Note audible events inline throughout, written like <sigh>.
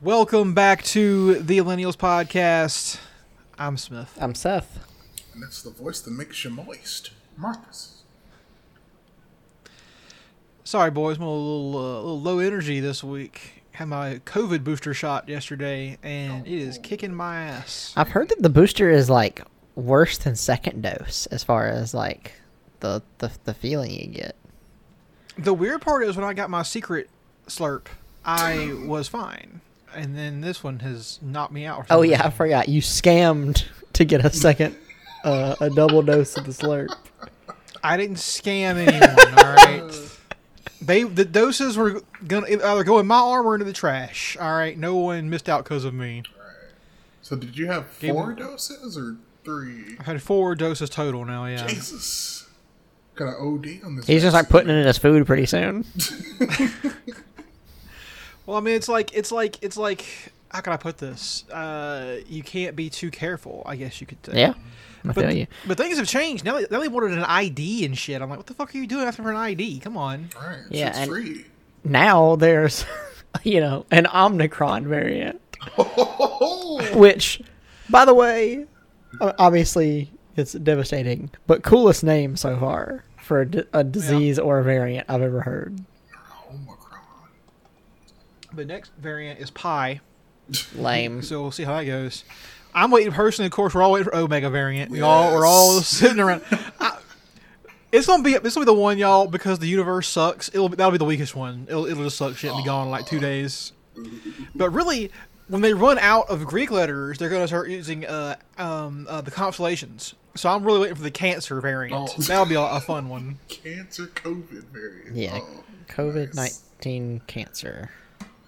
Welcome back to the Millennials Podcast. I'm Smith. I'm Seth. And that's the voice that makes you moist. Marcus. Sorry, boys, I'm a little, uh, a little low energy this week. Had my COVID booster shot yesterday, and it is kicking my ass. I've heard that the booster is like worse than second dose as far as like the the, the feeling you get. The weird part is when I got my secret slurp, I was fine, and then this one has knocked me out. Oh yeah, I forgot. You scammed to get a second uh, a double dose of the slurp. I didn't scam anyone. all right. They the doses were gonna either go in my arm or into the trash. All right. No one missed out because of me. So did you have four over. doses or three? I've had four doses total now. Yeah. Jesus. Got an OD on this. He's just like putting it in his food pretty soon. <laughs> Well, I mean, it's like it's like it's like how can I put this? Uh, you can't be too careful. I guess you could say. Yeah, I But, feel you. but things have changed. Now they, now they wanted an ID and shit. I'm like, what the fuck are you doing asking for an ID? Come on. All right. Yeah, Yeah. It's and- free. Now there's <laughs> you know an Omicron variant, <laughs> which, by the way, obviously it's devastating, but coolest name so far for a, d- a disease or a variant I've ever heard. Omicron. The next variant is Pi, Lame. so we'll see how that goes. I'm waiting personally. Of course, we're all waiting for Omega variant. We all we're all sitting around. I, it's gonna be it's gonna be the one y'all because the universe sucks. It'll be, that'll be the weakest one. It'll it'll just suck shit and be gone in like two days. But really, when they run out of Greek letters, they're gonna start using uh um uh, the constellations. So I'm really waiting for the Cancer variant. Oh. That'll be a, a fun one. <laughs> Cancer COVID variant. Yeah, Oh, COVID nice. nineteen cancer.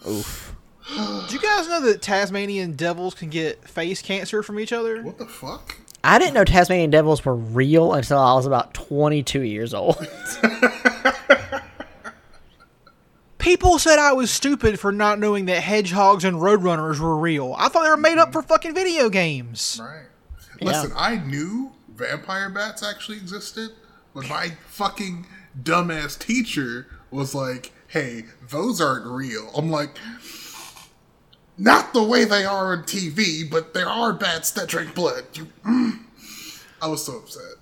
Oof. Do you guys know that Tasmanian devils can get face cancer from each other? What the fuck? I didn't know Tasmanian devils were real until I was about twenty two years old. <laughs> People said I was stupid for not knowing that hedgehogs and roadrunners were real. I thought they were made up mm-hmm. for fucking video games. Right. Listen, I knew vampire bats actually existed, but my fucking dumbass teacher was like, hey, those aren't real. I'm like, not the way they are on TV, but there are bats that drink blood. You, mm. I was so upset.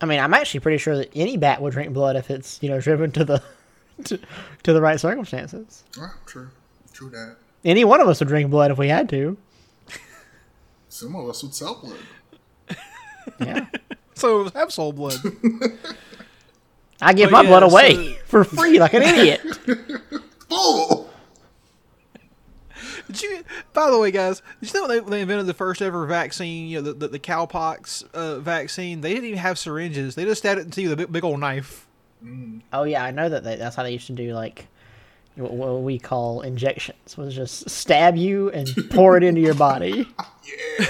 I mean, I'm actually pretty sure that any bat would drink blood if it's you know driven to the <laughs> to, to the right circumstances. Ah, true. True that. Any one of us would drink blood if we had to. Some of us would sell blood. Yeah, <laughs> So have soul blood. <laughs> I give But my yeah, blood away so- <laughs> for free like an idiot. <laughs> Oh! Did you? By the way, guys, did you know they, they invented the first ever vaccine? You know, the the, the cowpox uh, vaccine. They didn't even have syringes. They just stabbed it into you with a big, big old knife. oh yeah, I know that they, that's how they used to do like what, what we call injections was just stab you and pour it into your body. <laughs> Yeah.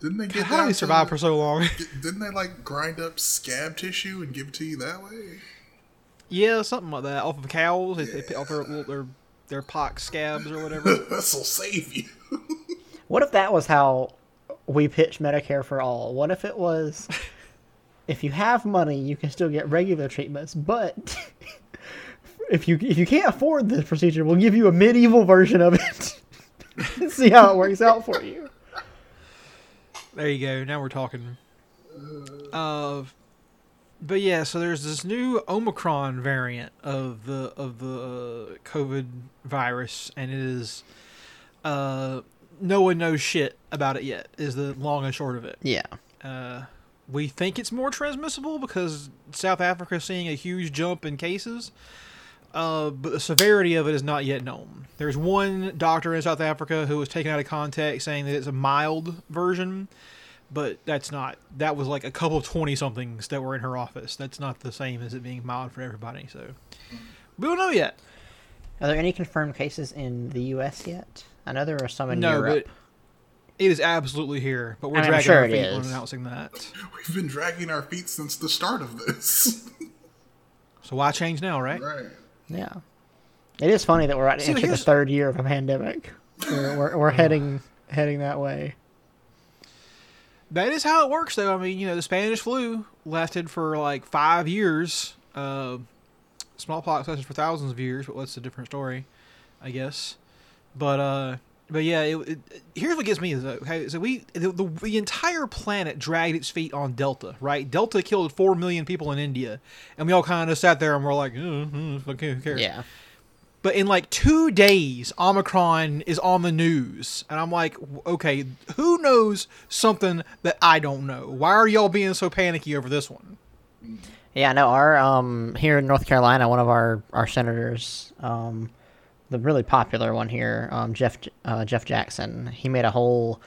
Didn't they get How that? do we survive for so long? Didn't they like grind up scab tissue and give it to you that way? yeah, something like that. Off of cows, they, they pick off their little- their their pox scabs or whatever. <laughs> This'll save you. <laughs> What if that was how we pitched Medicare for all? What if it was <laughs> if you have money, you can still get regular treatments, but if you if you can't afford this procedure, we'll give you a medieval version of it. See how it works out for you. There you go. Now we're talking. Uh, but yeah, so there's this new Omicron variant of the of the uh, COVID virus, and it is uh, no one knows shit about it yet. Is the long and short of it. Yeah. Uh, we think it's more transmissible because South Africa is seeing a huge jump in cases. Uh, but the severity of it is not yet known. There's one doctor in South Africa who was taken out of context saying that it's a mild version, but that's not. That was like a couple of 20 somethings that were in her office. That's not the same as it being mild for everybody. So we don't know yet. Are there any confirmed cases in the U.S. yet? I know there are some in No, Europe. but it is absolutely here. But we're I mean, I'm dragging sure our it feet on is. announcing that. We've been dragging our feet since the start of this. So why change now, right? right. Yeah. It is funny that we're at See, into the third year of a pandemic. We're, we're, we're <laughs> heading heading that way. That is how it works, though. I mean, you know, the Spanish flu lasted for like five years. Uh, smallpox lasted for thousands of years, but what's a different story, I guess. But uh, but yeah, it, it, here's what gets me is uh, okay. So we the, the the entire planet dragged its feet on Delta, right? Delta killed four million people in India, and we all kind of sat there and we're like, uh, okay, who cares? Yeah. But in like two days, Omicron is on the news. And I'm like, okay, who knows something that I don't know? Why are y'all being so panicky over this one? Yeah, no, our um here in North Carolina, one of our our senators, um, the really popular one here, um, Jeff uh, Jeff Jackson, he made a whole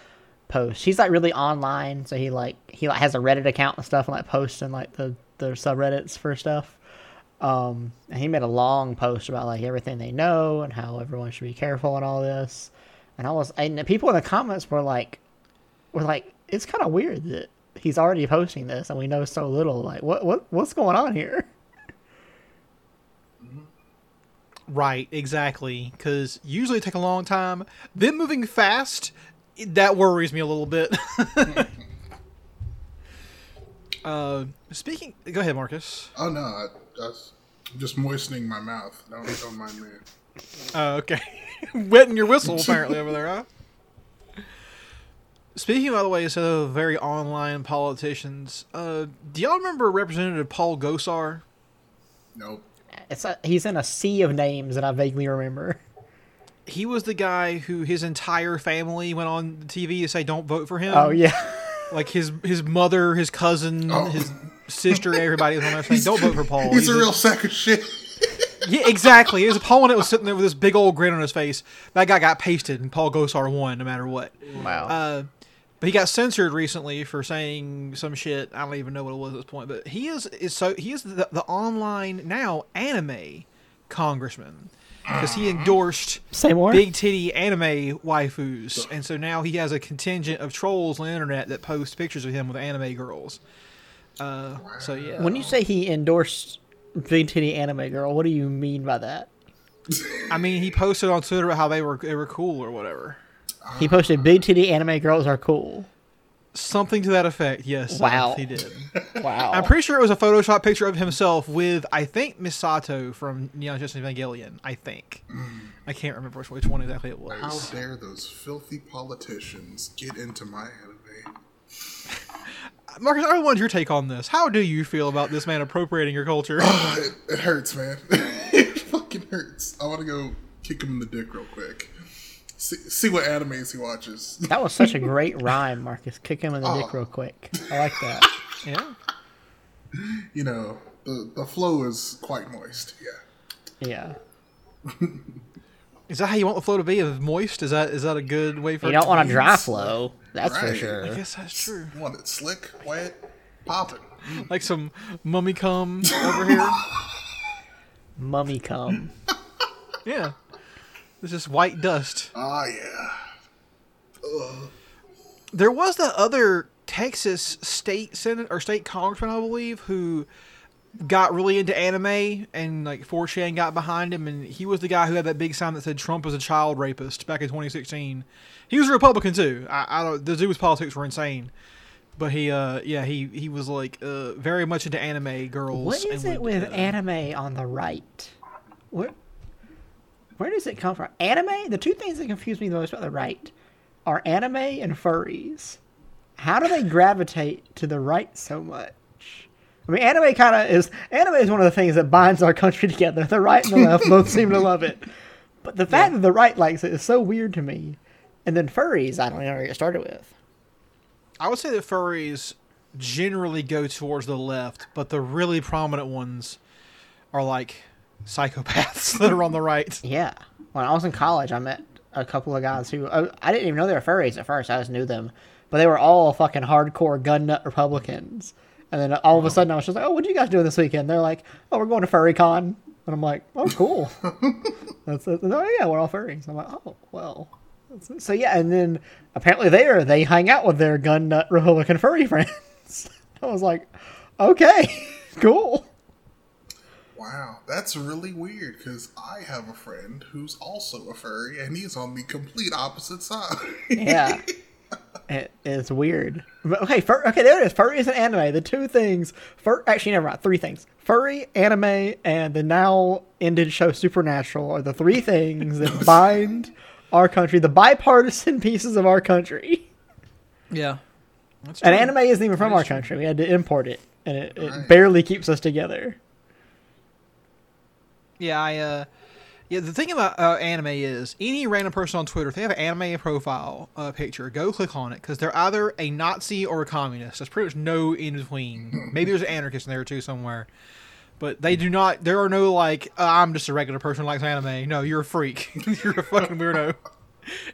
post. He's like really online, so he like he like has a Reddit account and stuff, and like posts in like the the subreddits for stuff. Um, and he made a long post about like everything they know and how everyone should be careful and all this. And I was, and the people in the comments were like, were like, it's kind of weird that he's already posting this and we know so little. Like, what, what, what's going on here? <laughs> Right, exactly. Because usually it take a long time. Then moving fast, that worries me a little bit. <laughs> uh, speaking, go ahead, Marcus. Oh no, I, that's, I'm just moistening my mouth. Don't, don't mind me. Oh, okay. <laughs> Wetting your whistle apparently over there, huh? Speaking, by the way, so very online politicians, uh, do y'all remember Representative Paul Gosar? Nope. It's a, he's in a sea of names that I vaguely remember. He was the guy who his entire family went on the TV to say don't vote for him. Oh yeah, like his his mother, his cousin, Oh. his sister, everybody was on there saying don't vote for Paul. He's, a real sack of shit. <laughs> Yeah, exactly. It was Paul that was sitting there with this big old grin on his face. That guy got pasted, and Paul Gosar won no matter what. wow. Uh, but he got censored recently for saying some shit. I don't even know what it was at this point. But he is is so he is the, the online now anime congressman because he endorsed big titty anime waifus, and so now he has a contingent of trolls on the internet that post pictures of him with anime girls. Uh, so yeah, when you say he endorsed Big Titty Anime Girl, what do you mean by that? I mean he posted on Twitter how they were they were cool or whatever. He posted Big Titty Anime Girls are cool. Something to that effect, yes. Wow. he did. <laughs> Wow. I'm pretty sure it was a Photoshop picture of himself with, I think, Misato from Neon Genesis Evangelion. I think. Mm. I can't remember which, which one exactly it was. How dare those filthy politicians get into my anime? <laughs> Marcus, I want your take on this. How do you feel about this man appropriating your culture? <laughs> it, it hurts, man. it fucking hurts. I want to go kick him in the dick real quick. See, see what animes he watches. <laughs> that was such a great <laughs> rhyme, Marcus. Kick him in the dick oh. real quick. I like that. <laughs> yeah. You know, the the flow is quite moist. Yeah. Yeah. Is that how you want the flow to be? Of moist? Is that is that a good way for You don't to want a dry flow. That's for sure. I guess that's true. You want it slick, wet, popping. Like some mummy cum over here. Mummy cum. Yeah. It's just white dust. Ah, yeah. There was the other Texas state senate or state congressman, I believe, who got really into anime and like 4chan got behind him, and he was the guy who had that big sign that said Trump was a child rapist back in 2016. He was a Republican too. I, I don't. The dude's politics were insane, but he, uh, yeah, he he was like uh, very much into anime girls. What is and it would, with uh, anime on the right? Where where does it come from? Anime? The two things that confuse me the most about the right are anime and furries. How do they gravitate to the right so much? I mean, anime kind of is anime is one of the things that binds our country <laughs> together. The right and the left both seem to love it, but the fact that the right likes it is so weird to me. And then furries, I don't know where to get started with. I would say that furries generally go towards the left, but the really prominent ones are like psychopaths <laughs> that are on the right. Yeah. When I was in college, I met a couple of guys who I, I didn't even know they were furries at first. I just knew them, but they were all fucking hardcore gun nut Republicans. And then all of a sudden, I was just like, "Oh, what are you guys doing this weekend?" They're like, "Oh, we're going to Furry Con," and I'm like, "Oh, cool." <laughs> That's it. Oh yeah, we're all furries. I'm like, "Oh, well." That's. So yeah, and then apparently there they hang out with their gun nut Republican furry <laughs> friends. I was like, "Okay, cool." Wow, that's really weird because I have a friend who's also a furry and he's on the complete opposite side. Yeah. <laughs> It, it's weird. But, okay, fur, okay, there it is. Furry is an anime. The two things. Fur, actually, never mind. Three things. Furry, anime, and the now ended show Supernatural are the three things that <laughs> bind our country, the bipartisan <laughs> pieces of our country. Yeah. That's And anime isn't even from our country. We had to import it, and it, it Right. barely keeps us together. Yeah, I uh yeah, the thing about uh, anime is any random person on Twitter, if they have an anime profile uh, picture, go click on it because they're either a Nazi or a communist. There's pretty much no in between. Maybe there's an anarchist in there too somewhere, but they do not. There are no like uh, I'm just a regular person who likes anime. No, you're a freak. <laughs> you're a fucking weirdo.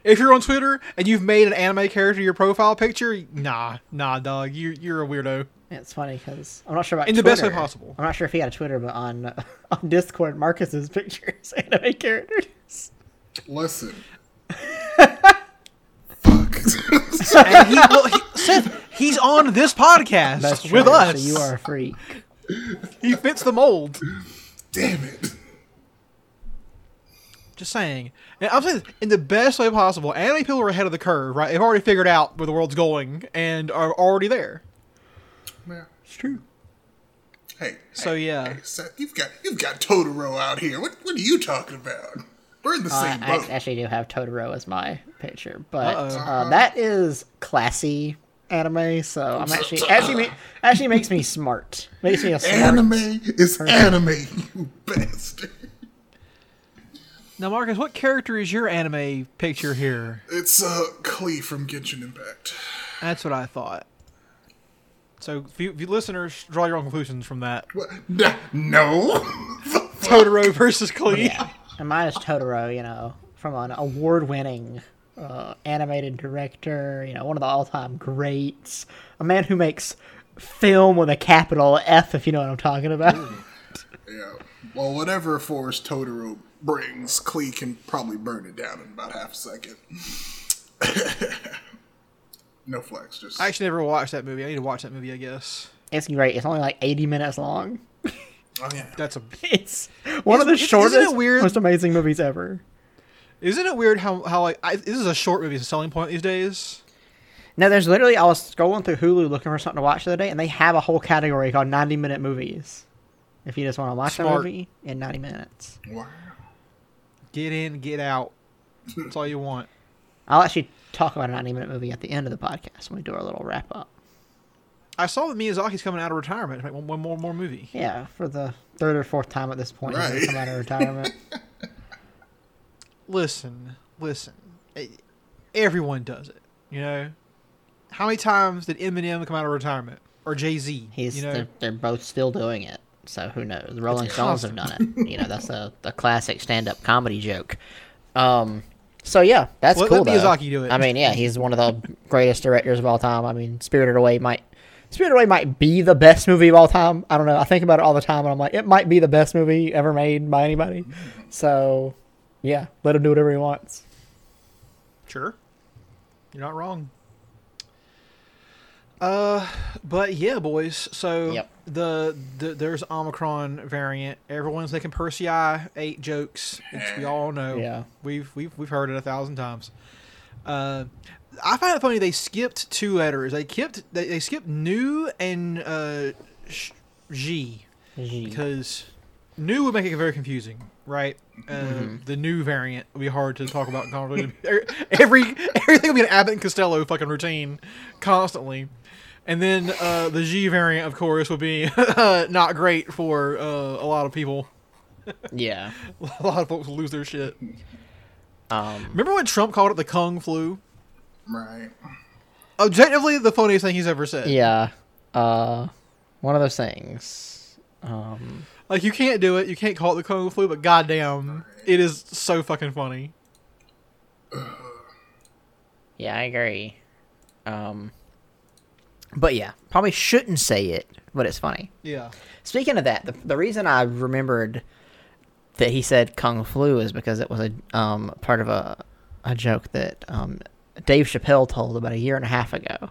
If you're on Twitter and you've made an anime character your profile picture, nah, nah, dog, you you're a weirdo. It's funny because I'm not sure about In the best way possible. I'm not sure if he had a Twitter, but on <laughs> on Discord, Marcus's <laughs> pictures anime characters. Listen. <laughs> Fuck. And he, well, he, Seth, he's on this podcast That's with true, us. So you are a freak. He fits the mold. Damn it. Just saying. And I'm saying in the best way possible. Anime people are ahead of the curve, right? They've already figured out where the world's going and are already there. Yeah. It's true. Hey. So hey, yeah. Hey, Seth, you've got you've got Totoro out here. What what are you talking about? We're in the Uh, same I boat. actually do have Totoro as my picture, but Uh-oh. uh, that is classy anime. So I'm actually actually actually makes me smart. Makes me a smart. anime is anime, you bastard. Now, Marcus, what character is your anime picture here? It's uh Klee from Genshin Impact. That's what I thought. So, if you, if you listeners, draw your own conclusions from that. No. <laughs> Totoro versus Klee. And mine is Totoro. You know, from an award-winning uh, animated director. You know, one of the all-time greats. A man who makes film with a capital F, if you know what I'm talking about. yeah. Well, whatever force Totoro brings, Klee can probably burn it down in about half a second. <laughs> no flex, just I actually never watched that movie. I need to watch that movie, I guess. It's great. It's only like 80 minutes long. <laughs> oh yeah. That's a. <laughs> It's one of the Isn't- isn't it shortest, weird- most amazing movies ever. Isn't it weird how how like I, this is a short movie, it's a selling point these days? No, there's literally I was scrolling through Hulu looking for something to watch the other day, and they have a whole category called 90 minute movies. If you just want to watch a movie in 90 minutes, Wow. Get in, get out. That's all you want. I'll actually talk about a 90 minute movie at the end of the podcast when we do our little wrap up. I saw that Miyazaki's coming out of retirement to make one, one more more movie. Yeah, for the third or fourth time at this point, he's come out of retirement. <laughs> Listen, listen. Everyone does it. You know, how many times did Eminem come out of retirement or Jay Z? He's you know, they're, they're both still doing it. So who knows? The Rolling Stones have done it. You know, that's a the classic stand up comedy joke. Um so yeah, that's Let- cool. let though. Miyazaki do it. I mean, yeah, he's one of the greatest directors of all time. I mean, Spirited Away might Spirited Away might be the best movie of all time. I don't know. I think about it all the time, and I'm like, it might be the best movie ever made by anybody. So, yeah, let him do whatever he wants. Sure. You're not wrong. Uh, but yeah, boys. So Yep. The, the there's Omicron variant. Everyone's making Persei eight jokes, which we all know. Yeah. we've we've we've heard it a thousand times. Uh, I find it funny they skipped two letters. They skipped they, they skipped Nu and uh sh- G because Nu would make it very confusing, right? Uh, Mm-hmm. The new variant would be hard to talk about. Every everything would be an Abbott and Costello fucking routine, constantly. And then uh, the G variant, of course, would be not great for uh, a lot of people. Yeah. <laughs> A lot of folks will lose their shit. Um, Remember when Trump called it the Kung flu? Right. Objectively, the funniest thing he's ever said. yeah. uh, one of those things. Um, Like you can't do it. You can't call it the kung flu, but goddamn, it is so fucking funny. yeah, I agree. Um, but yeah, probably shouldn't say it, but it's funny. Yeah. Speaking of that, the, the reason I remembered that he said kung flu is because it was a um, part of a a joke that um, Dave Chappelle told about a year and a half ago.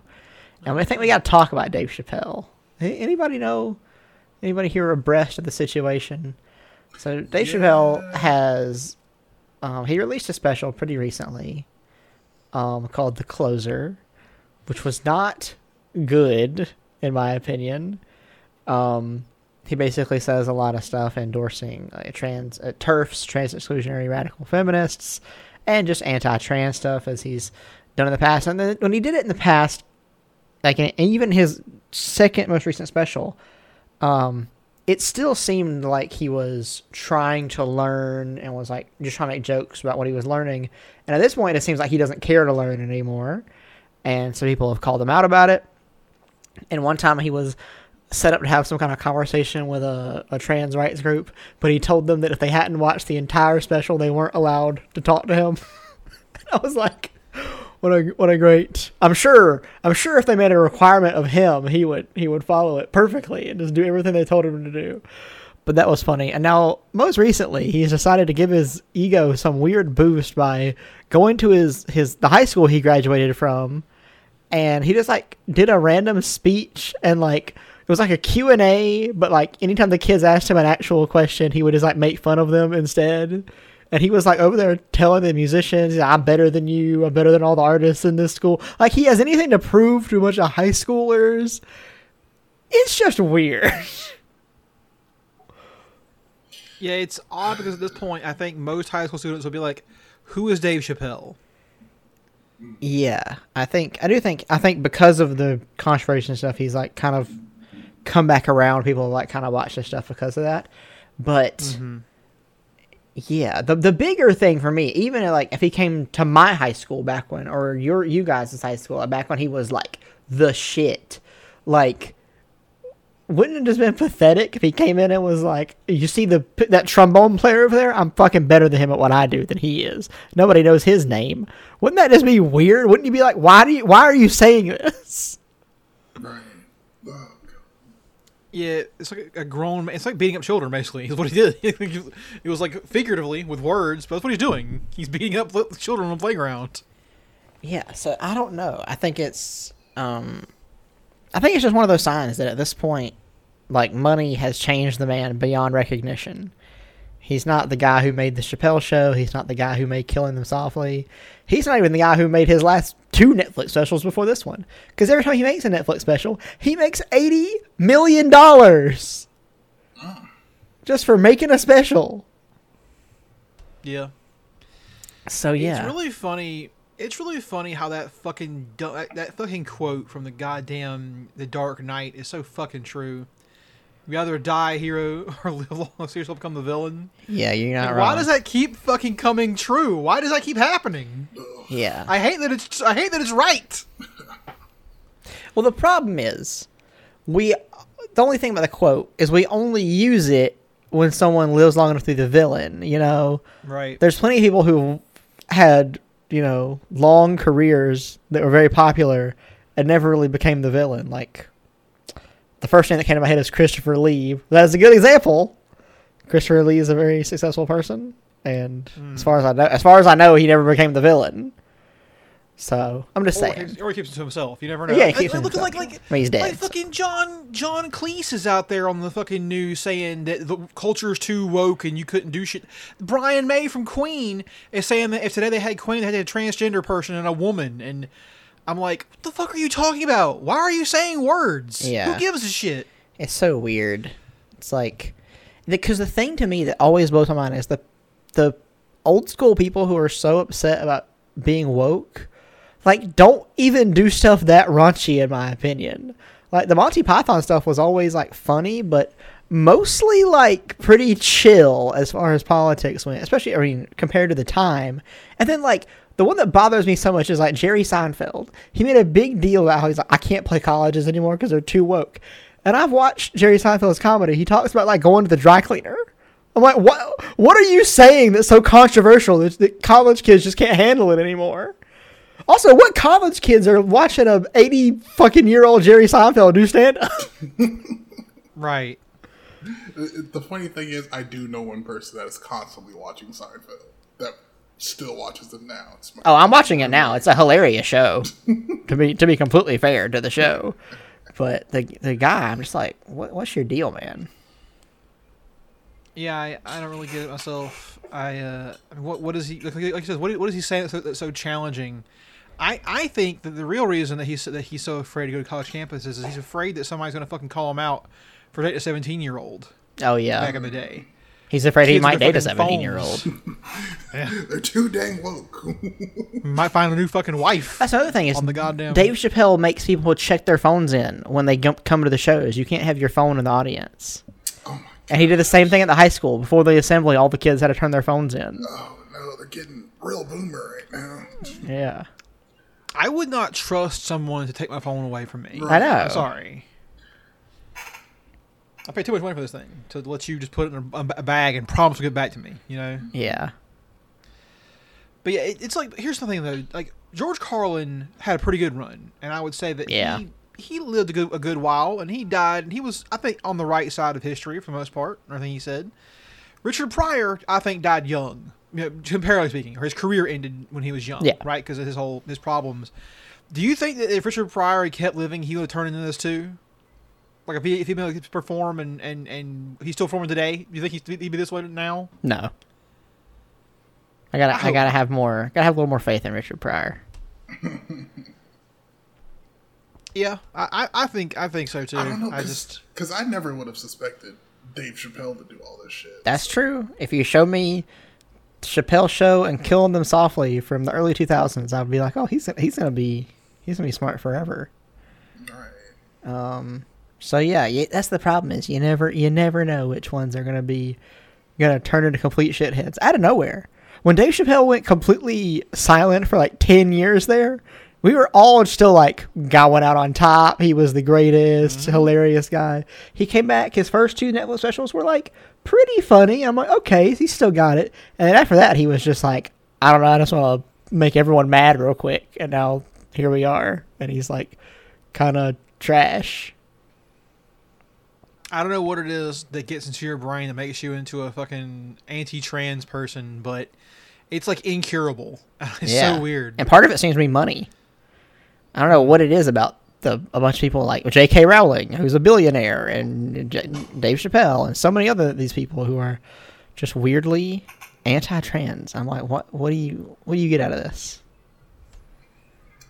And I think we got to talk about Dave Chappelle. Anybody know? Anybody here abreast of the situation? So Dave Chappelle has um, he released a special pretty recently um, called The Closer, which was not good in my opinion. Um, he basically says a lot of stuff endorsing uh, trans uh, TERFs, trans exclusionary radical feminists, and just anti-trans stuff as he's done in the past. And then when he did it in the past, like in, even his second most recent special, um, it still seemed like he was trying to learn and was like just trying to make jokes about what he was learning. And at this point, it seems like he doesn't care to learn anymore. And so people have called him out about it. And one time he was set up to have some kind of conversation with a, a trans rights group, but he told them that if they hadn't watched the entire special, they weren't allowed to talk to him. <laughs> I was like, what a what a great. I'm sure I'm sure if they made a requirement of him, he would he would follow it perfectly and just do everything they told him to do. But that was funny. And now, most recently, he's decided to give his ego some weird boost by going to his his the high school he graduated from and he just like did a random speech and like it was like a q&a but like anytime the kids asked him an actual question he would just like make fun of them instead. And he was like over there telling the musicians i'm better than you. I'm better than all the artists in this school. Like he has anything to prove to a bunch of high schoolers. It's just weird. <laughs> Yeah, it's odd because at this point, I think most high school students will be like, "Who is Dave Chappelle?" Yeah, I think I do think I think because of the controversy and stuff, he's like kind of come back around. People like kind of watch this stuff because of that. But mm-hmm. yeah, the the bigger thing for me, even like if he came to my high school back when, or your you guys' high school back when he was like the shit, like. Wouldn't it just been pathetic if he came in and was like, "You see the that trombone player over there? I'm fucking better than him at what I do than he is. Nobody knows his name. Wouldn't that just be weird? Wouldn't you be like, why do you, why are you saying this? Right. Oh, Yeah, it's like a grown man. It's like beating up children, basically. Is what he did. <laughs> it was like figuratively with words, but that's what he's doing. He's beating up children on the playground. Yeah, so I don't know. I think it's um I think it's just one of those signs that at this point like money has changed the man beyond recognition. He's not the guy who made the Chappelle show, he's not the guy who made Killing Them Softly. He's not even the guy who made his last two Netflix specials before this one. Cuz every time he makes a Netflix special, he makes 80 million dollars. Mm. Just for making a special. Yeah. So yeah. It's really funny. It's really funny how that fucking that, fucking quote from the goddamn The Dark Knight is so fucking true. You either die a hero <laughs> or live long see yourself become the villain. yeah, you're not And wrong. why does that keep fucking coming true? Why does that keep happening? yeah. I hate that it's I hate that it's right. Well, the problem is, we. The only thing about the quote is we only use it when someone lives long enough to be the villain. You know, Right. there's plenty of people who had you know long careers that were very popular and never really became the villain. Like the first name that came to my head is Christopher Lee. That is a good example. Christopher Lee is a very successful person, and hmm. as far as I know, as far as I know, he never became the villain. So I'm just Or, saying. he- or he keeps it to himself. You never know. Yeah, he keeps it like, like, himself. like, I mean, he's dead, Like fucking John John Cleese is out there on the fucking news saying that the culture's too woke and you couldn't do shit. Brian May from Queen is saying that if today they had Queen, they had a transgender person and a woman. And I'm like, what the fuck are you talking about? Why are you saying words? Yeah. Who gives a shit? It's so weird. It's like because the thing to me that always blows my mind is the the old school people who are so upset about being woke, like don't even do stuff that raunchy in my opinion. Like the Monty Python stuff was always like funny, but mostly like pretty chill as far as politics went, especially I mean compared to the time. And then like The one that bothers me so much is like Jerry Seinfeld. He made a big deal about how he's like, I can't play colleges anymore because they're too woke. And I've watched Jerry Seinfeld's comedy. He talks about like going to the dry cleaner. I'm like, what? What are you saying that's so controversial that, that college kids just can't handle it anymore? Also, what college kids are watching a 80 fucking year old Jerry Seinfeld do stand up? <laughs> Right. The funny thing is, I do know one person that is constantly watching Seinfeld that still watches it now. It's my, Oh, I'm watching it now. It's a hilarious show. to be to be completely fair to the show, but the the guy, I'm just like, what, what's your deal, man? Yeah, I, I don't really get it myself. I, uh, what what is he like? Like you said, what, what is he saying that's so, that's so challenging? I, I think that the real reason that he's that he's so afraid to go to college campuses is he's afraid that somebody's gonna fucking call him out for dating a seventeen year old Oh yeah, back in the day. he's afraid he Kids with might date a 17 year old. phones. they're too dang woke. <laughs> Might find a new fucking wife. That's another thing is On the goddamn- Dave Chappelle makes people check their phones in when they come to the shows. You can't have your phone in the audience. oh my! And he did the same thing at the high school. Before the assembly, all the kids had to turn their phones in. Oh no, they're getting real boomer right now. Yeah, I would not trust someone to take my phone away from me. I know. I'm sorry. I pay too much money for this thing to let you just put it in a, a bag and promise to get back to me. You know. yeah, But yeah, it, it's like here's the thing though. Like George Carlin had a pretty good run, and I would say that Yeah. he he lived a good a good while, and he died, and he was I think on the right side of history for the most part. Everything he said. Richard Pryor, I think, died young. You know, comparatively speaking, or his career ended when he was young. Yeah. Right, because of his whole his problems. Do you think that if Richard Pryor had kept living, he would have turned into this too? Like if he if he been able to perform and and and he's still performing today, do you think he'd, he'd be this way now? no. I gotta, I, hope gotta have more, gotta have a little more faith in Richard Pryor. Yeah, I, I I think I think so too. I don't know I because just because I never would have suspected Dave Chappelle to do all this shit. That's true. If you show me Chappelle show and killing them softly from the early 2000s, I'd be like, oh, he's he's gonna be he's gonna be smart forever. right. Um, so yeah, yeah, that's the problem is you never you never know which ones are gonna be gonna turn into complete shitheads out of nowhere. When Dave Chappelle went completely silent for like ten years there, we were all still like guy went out on top. He was the greatest, mm-hmm. hilarious guy. He came back. His first two Netflix specials were like pretty funny. I'm like, okay, he still got it. And then after that, he was just like, I don't know, I just want to make everyone mad real quick. And now here we are, and he's like, kind of trash. I don't know what it is that gets into your brain that makes you into a fucking anti-trans person, but it's like incurable. <laughs> It's so weird. And part of it seems to be money. I don't know what it is about the a bunch of people like J.K. Rowling, who's a billionaire, and J- Dave Chappelle, and so many other these people who are just weirdly anti-trans. I'm like, what? What do you? What do you get out of this?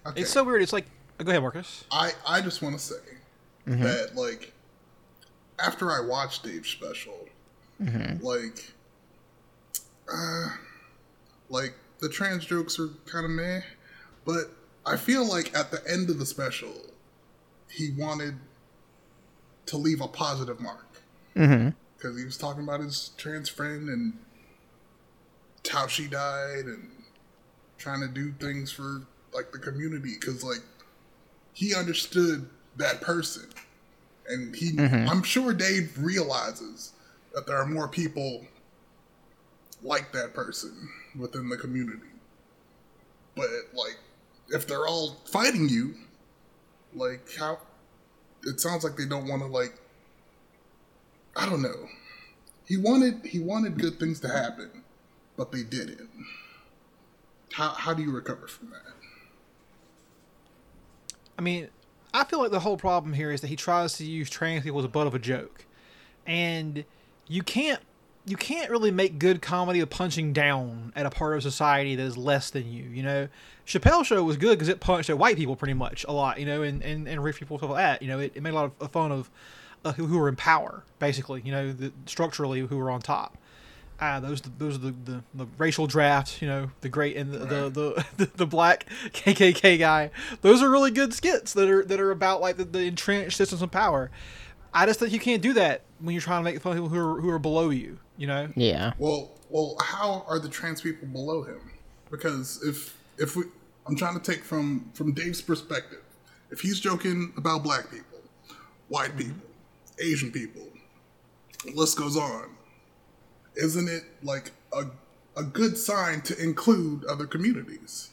Okay. It's so weird. It's like, go ahead, Marcus. I I just want to say Mm-hmm. that like after I watched Dave's special, Mm-hmm. like uh, like the trans jokes are kind of meh, but I feel like at the end of the special, he wanted to leave a positive mark. Mm-hmm. because he was talking about his trans friend and how she died and trying to do things for like the community. Because like he understood that person. And he i'm sure dave realizes that there are more people like that person within the community. But like if they're all fighting you like how it sounds like they don't want to like i don't know. He wanted he wanted good things to happen but they didn't. How, how do you recover from that? I mean, I feel like the whole problem here is that he tries to use trans people as a butt of a joke, and you can't you can't really make good comedy of punching down at a part of society that is less than you. You know, Chappelle show was good because it punched at white people pretty much a lot. You know, and and, and rich people stuff like that. You know, it, it made a lot of fun of uh, who, who were in power, basically. You know, the, structurally who were on top. Ah, those those are the, the, the racial draft, you know, the great and the, the, <laughs> the the black KKK guy. Those are really good skits that are that are about like the, the entrenched systems of power. I just think you can't do that when you're trying to make fun of people who are who are below you. You know, Yeah. Well, well, how are the trans people below him? Because if if we, I'm trying to take from from Dave's perspective. If he's joking about black people, white people, Asian people, the list goes on. Isn't it like a a good sign to include other communities?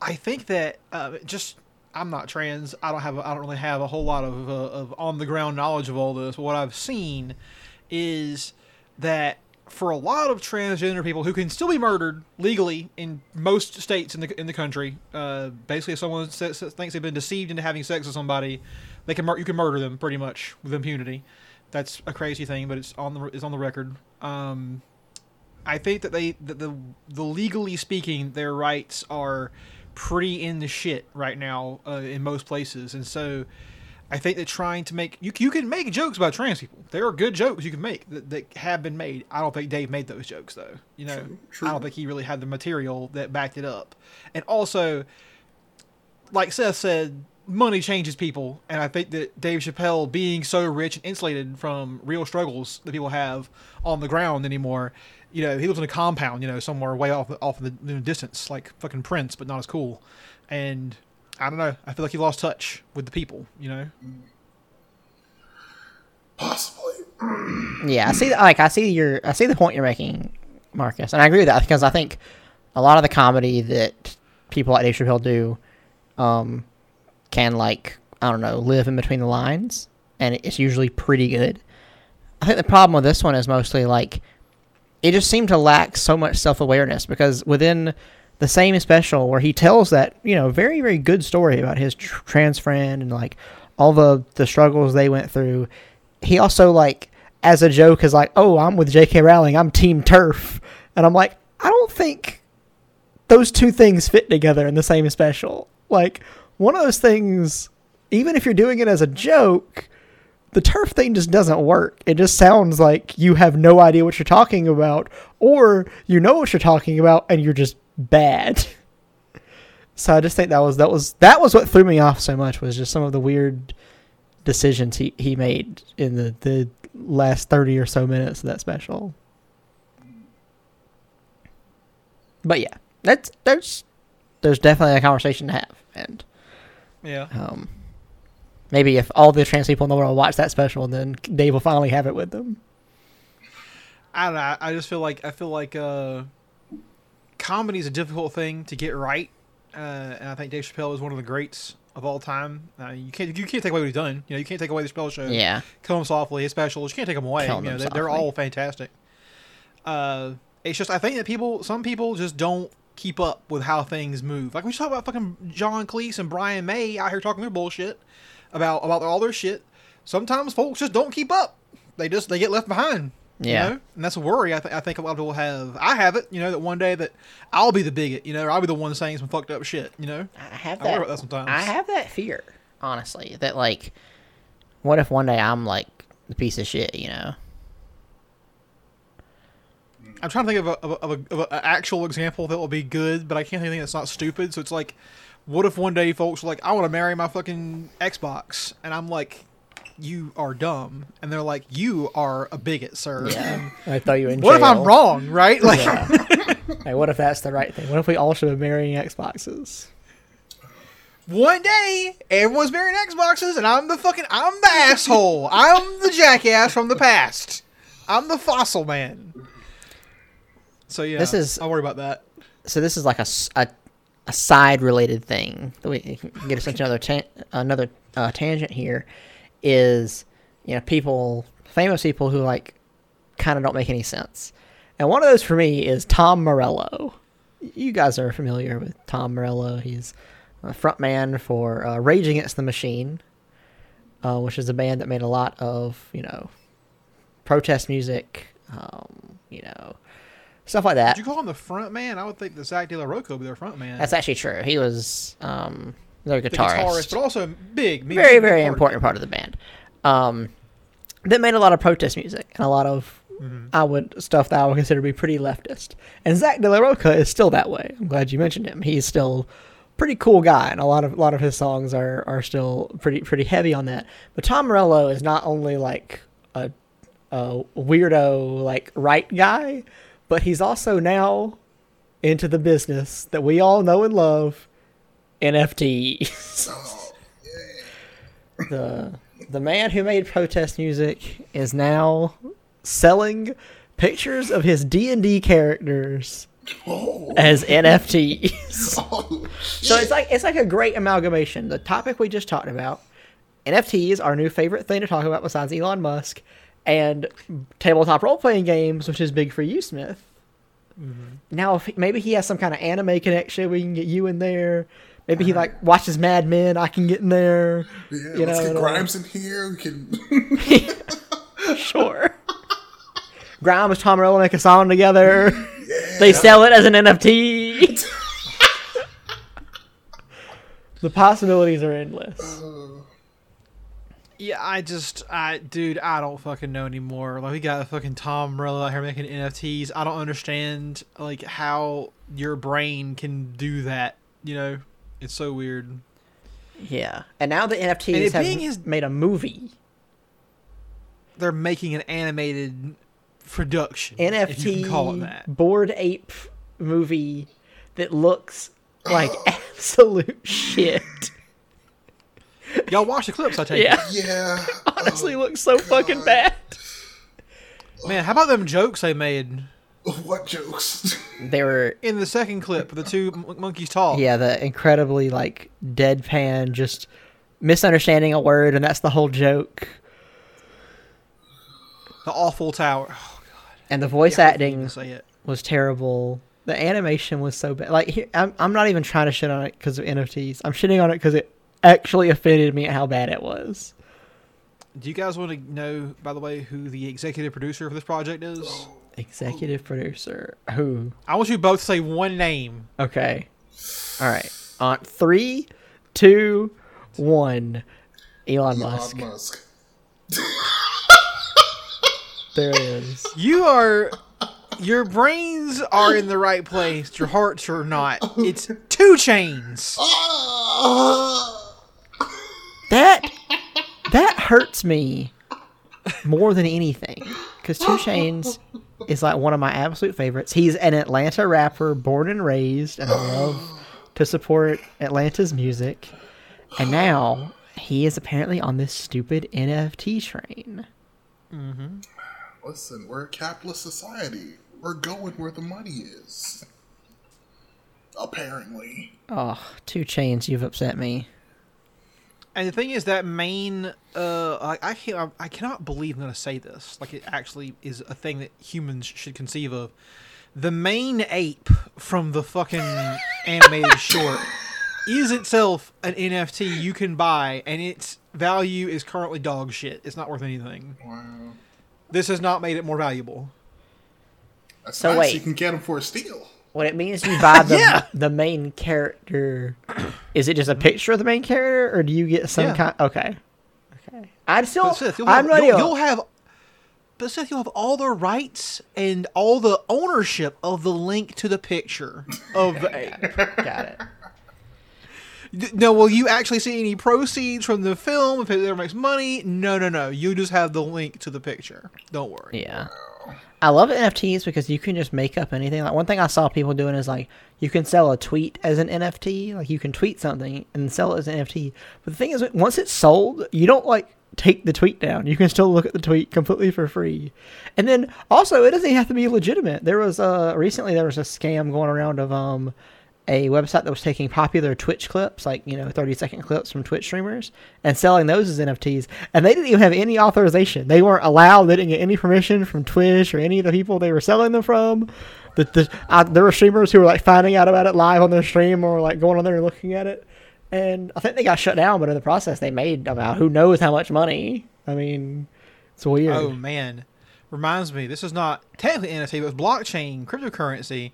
I think that uh, just I'm not trans. I don't have I don't really have a whole lot of, uh, of on the ground knowledge of all this. What I've seen is that for a lot of transgender people who can still be murdered legally in most states in the in the country, uh, basically if someone thinks they've been deceived into having sex with somebody, they can mur- you can murder them pretty much with impunity. That's a crazy thing, but it's on the it's on the record. Um, I think that they that the the legally speaking, their rights are pretty in the shit right now uh, in most places, and so I think that trying to make you you can make jokes about trans people. There are good jokes you can make that, that have been made. I don't think Dave made those jokes though. You know, True, I don't think he really had the material that backed it up, and also, like Seth said. Money changes people, and I think that Dave Chappelle being so rich and insulated from real struggles that people have on the ground anymore, you know, he lives in a compound, you know, somewhere way off off in the, in the distance, like fucking Prince, but not as cool. And I don't know. I feel like he lost touch with the people. You know. Possibly. Yeah, I see. Like I see your, I see the point you're making, Marcus, and I agree with that because I think a lot of the comedy that people like Dave Chappelle do, um, can like I don't know live in between the lines, and it's usually pretty good. I think the problem with this one is mostly like it just seemed to lack so much self awareness because within the same special where he tells that you know very very good story about his tr- trans friend and like all the the struggles they went through, he also like as a joke is like, oh, I'm with J.K. Rowling, I'm Team Turf, and I'm like, I don't think those two things fit together in the same special. Like one of those things, even if you're doing it as a joke, the turf thing just doesn't work. It just sounds like you have no idea what you're talking about, or you know what you're talking about and you're just bad. <laughs> So I just think that was that was that was what threw me off so much was just some of the weird decisions he, he made in the, the last thirty or so minutes of that special. But yeah, that's there's there's definitely a conversation to have, and Yeah. um, maybe if all the trans people in the world watch that special, then Dave will finally have it with them. I don't know. I just feel like I feel like uh, comedy is a difficult thing to get right, uh, and I think Dave Chappelle is one of the greats of all time. Uh, you can't you can't take away what he's done. You know, you can't take away the Chappelle show. Yeah. Kill him softly. His specials. You can't take them away. Killing you know, they, they're Softly. all fantastic. Uh, it's just I think that people, some people just don't keep up with how things move. Like we talk about fucking John Cleese and Brian May out here talking their bullshit about about all their shit. Sometimes folks just don't keep up. They just they get left behind. you Yeah. know? and that's a worry. I, th- I think a lot of people have. I have it. You know that one day that I'll be the bigot. You know, or I'll be the one saying some fucked up shit. You know. I have I worry that. about that sometimes. I have that fear, honestly, that like, what if one day I'm like the piece of shit, you know? I'm trying to think of a, of a, of a, of a actual example that will be good, but I can't think of anything that's not stupid. So it's like, what if one day folks are like, I want to marry my fucking Xbox, and I'm like, you are dumb, and they're like, you are a bigot, sir. Yeah. I throw you in What if I'm wrong, right? Like, Hey, what if that's the right thing? What if we all should be marrying Xboxes? one day everyone's marrying Xboxes, and I'm the fucking, I'm the asshole. I'm the jackass from the past. I'm the fossil man. So yeah, This is- I worry about that. So this is like a, s- a, a side related thing. That we get us into another tan- another uh, tangent here is you know people famous people who like kind of don't make any sense. And one of those for me is tom morello. You guys are familiar with tom morello. He's a frontman for uh, rage against the machine uh, which is a band that made a lot of you know protest music um, you know stuff like that Did you call him the front man? I would think the Zack de la Rocha would be their front man. That's actually true. He was um their the guitarist. guitarist, but also big. big- very, very important part of the band. Um that made a lot of protest music and a lot of Mm-hmm. I would stuff that I would consider to be pretty leftist. And Zack de la Rocha is still that way. I'm glad you mentioned him. He's still pretty cool guy and a lot of a lot of his songs are, are still pretty pretty heavy on that. But Tom Morello is not only like a a weirdo like right guy, but he's also now into the business that we all know and love, NFTs. Oh, <laughs> the the man who made protest music is now selling pictures of his D&D characters Oh, as NFTs. <laughs> oh, So it's like it's like a great amalgamation. The topic we just talked about, NFTs, our new favorite thing to talk about besides Elon Musk, and tabletop role playing games, which is big for you, Smith. Mm-hmm. Now, if he- maybe he has some kind of anime connection, we can get you in there. Maybe he like watches Mad Men. I can get in there. yeah, you let's know, get Grimes in here. We can. <laughs> Sure. Grimes, Tom Morello make a song together. They sell it as an NFT. <laughs> the possibilities are endless. Uh, Yeah, I just, I, dude, I don't fucking know anymore. Like, we got a fucking Tom Morello out here making NFTs. I don't understand, like, how your brain can do that. You know, it's so weird. Yeah, and now the NFTs have being his- made a movie. They're making an animated production. if you can call it NFT that. Bored Ape movie that looks like <laughs> absolute shit. Y'all watch the clips, I take Yeah, yeah. <laughs> honestly, oh, looks so fucking bad. Man, how about them jokes they made What jokes? <laughs> They were in the second clip? The two mon- monkeys talk. yeah, the incredibly like deadpan, just misunderstanding a word, and that's the whole joke. The awful tower. Oh, god. And the voice I acting say it. was terrible. The animation was so bad. Like, here, I'm, I'm not even trying to shit on it because of NFTs. I'm shitting on it because it actually offended me at how bad it was. Do you guys want to know, by the way, who the executive producer for this project is? Executive producer. Who? I want you both to say one name. Okay. All right. On three, two, one. Elon Musk. Elon Musk. <laughs> There it is. You are. Your brains are in the right place. Your hearts are not. It's 2 Chainz. <laughs> Ah! That <laughs> that hurts me more than anything because 2 Chainz is like one of my absolute favorites. He's an Atlanta rapper, born and raised, and I love to support Atlanta's music. And now he is apparently on this stupid NFT train. Mm-hmm. Listen, we're a capitalist society. We're going where the money is. Apparently. Oh, Two Chains, you've upset me. And the thing is that main. Uh, I I, can't, I cannot believe I'm gonna say this. Like it actually is a thing that humans should conceive of. The main ape from the fucking animated <laughs> short is itself an NFT you can buy, and its value is currently dog shit. It's not worth anything. Wow. This has not made it more valuable. That's So nice. wait. You can get them for a steal. What it means you buy the <laughs> Yeah. the main character. Is it just a picture of the main character, or do you get some Yeah. kind? Okay, okay. I'd still. But Seth, you'll I'm have, ready. You'll, you'll have, but Seth, you'll have all the rights and all the ownership of the link to the picture of the <laughs> ape. Got it. No, will you actually see any proceeds from the film if it ever makes money? No, no, no. You just have the link to the picture. Don't worry. Yeah. I love NFTs because you can just make up anything. Like one thing I saw people doing is like you can sell a tweet as an NFT. Like you can tweet something and sell it as an NFT. But the thing is, once it's sold, you don't like take the tweet down. You can still look at the tweet completely for free. And then also, it doesn't have to be legitimate. There was uh recently there was a scam going around of um a website that was taking popular Twitch clips, like you know, thirty second clips from Twitch streamers, and selling those as NFTs. And they didn't even have any authorization. They weren't allowed. They didn't get any permission from Twitch or any of the people they were selling them from. The, the, uh, there were streamers who were like finding out about it live on their stream or like going on there and looking at it. And I think they got shut down, but in the process, they made about who knows how much money. I mean, it's weird. Oh man, reminds me. This is not technically NFT, but it's blockchain cryptocurrency.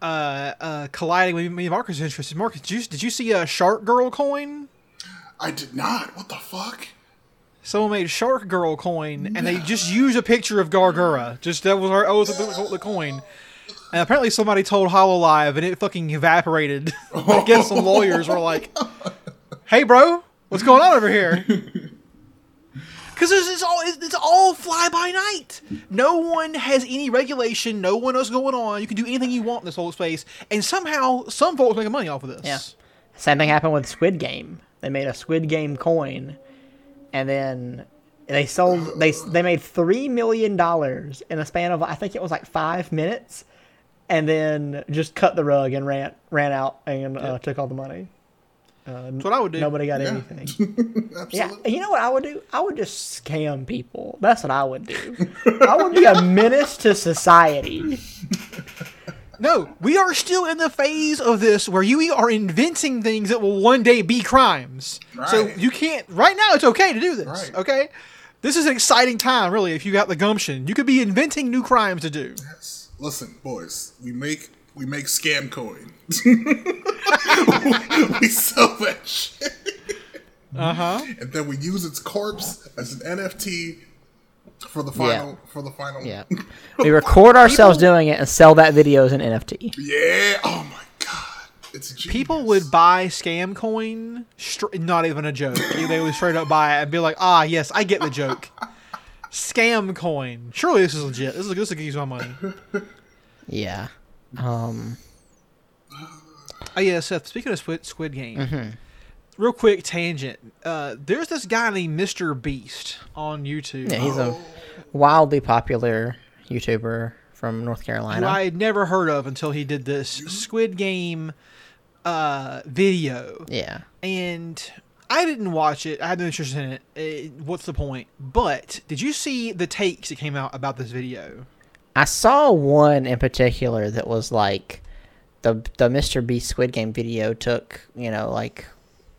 Uh, uh, colliding with me Marcus' interests. Marcus, did you, did you see a Shark Girl coin? I did not. What the fuck? Someone made Shark Girl coin, and they just used a picture of Gawr Gura. Just that was our oh, was the, the coin. And apparently somebody told Hololive, and it fucking evaporated. <laughs> I guess some lawyers were like, <laughs> "Hey, bro, what's going on over here?" <laughs> Because it's, it's all it's, it's all fly by night. No one has any regulation. No one knows what's going on. You can do anything you want in this whole space, and somehow some folks making money off of this. Yeah. Same thing happened with Squid Game. They made a Squid Game coin, and then they sold. They they made three million dollars in a span of I think it was like five minutes, and then just cut the rug and ran ran out and uh, took all the money. Uh, That's what I would do. Nobody got Yeah. anything. <laughs> Absolutely. Yeah, you know what I would do? I would just scam people. That's what I would do. <laughs> I would be a menace to society. No, we are still in the phase of this where you are inventing things that will one day be crimes. So you can't. Right now, it's okay to do this. Right. Okay, this is an exciting time, really. If you got the gumption, you could be inventing new crimes to do. Listen, boys, we make we make scam coin. <laughs> we sell that shit. Uh huh. And then we use its corpse as an NFT for the final for the final Yeah. We record ourselves doing it and sell that video as an NFT. Yeah. Oh my god. It's genius. People would buy scam coin, str- not even a joke. they would straight up buy it and be like, "Ah, yes, I get the joke." Scam coin. Surely this is legit. This is this will use my money. Yeah. Um. Oh yeah, Seth. Speaking of Squid, Squid Game, real quick tangent. Uh, there's this guy named Mr. Beast on YouTube. Yeah, he's a wildly popular YouTuber from North who Carolina. I had never heard of until he did this Squid Game uh, video, Yeah. and I didn't watch it. I had no interest in it. Uh, what's the point? But did you see the takes that came out about this video? I saw one in particular that was like the the Mr. Beast Squid Game video took, you know, like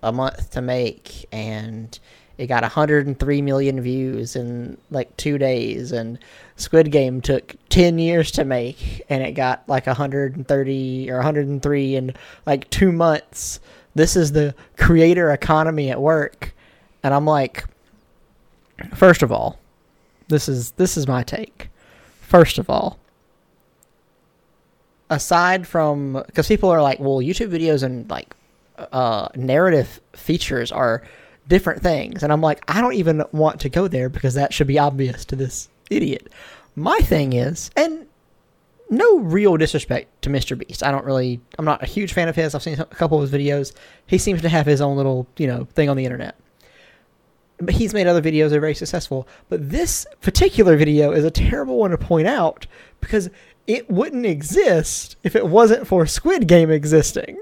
a month to make and it got 103 million views in like 2 days and Squid Game took 10 years to make and it got like 130 or 103 in like 2 months. This is the creator economy at work. And I'm like first of all, this is this is my take. First of all, aside from because people are like, well, YouTube videos and like uh, narrative features are different things, and I'm like, I don't even want to go there because that should be obvious to this idiot. My thing is, and no real disrespect to Mr. Beast. I don't really, I'm not a huge fan of his. I've seen a couple of his videos. He seems to have his own little, you know, thing on the internet but he's made other videos that are very successful. But this particular video is a terrible one to point out because it wouldn't exist if it wasn't for Squid Game existing.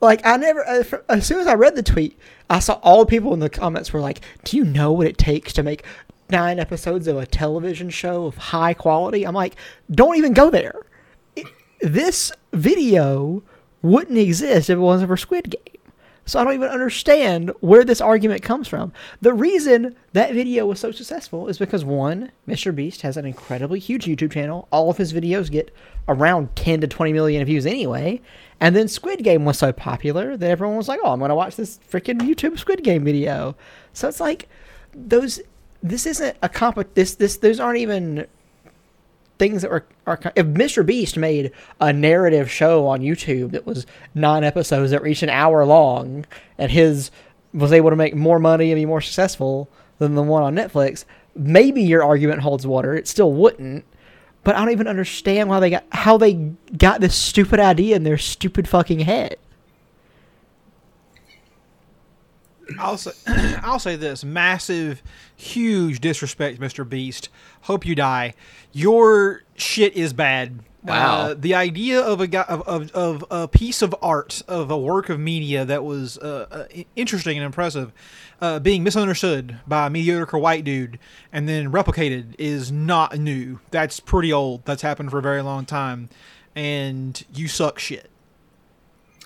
Like I never, uh, as soon as I read the tweet, I saw all the people in the comments were like, "Do you know what it takes to make nine episodes of a television show of high quality?" I'm like, "Don't even go there." It- this video wouldn't exist if it wasn't for Squid Game. So I don't even understand where this argument comes from. The reason that video was so successful is because one, Mr. Beast has an incredibly huge YouTube channel. All of his videos get around 10 to 20 million views anyway. And then Squid Game was so popular that everyone was like, "Oh, I'm going to watch this freaking YouTube Squid Game video." So it's like those this isn't a comp this this those aren't even things that were are if Mr. Beast made a narrative show on YouTube that was nine episodes that each an hour long, and his was able to make more money and be more successful than the one on Netflix, maybe your argument holds water. It still wouldn't. But I don't even understand why they got how they got this stupid idea in their stupid fucking head. I'll say, <clears throat> I'll say this: massive, huge disrespect, Mr. Beast. Hope you die. Your shit is bad. Wow. Uh, the idea of a guy of, of, of a piece of art of a work of media that was uh, uh, interesting and impressive, uh, being misunderstood by a mediocre white dude and then replicated is not new. That's pretty old. That's happened for a very long time, and you suck shit.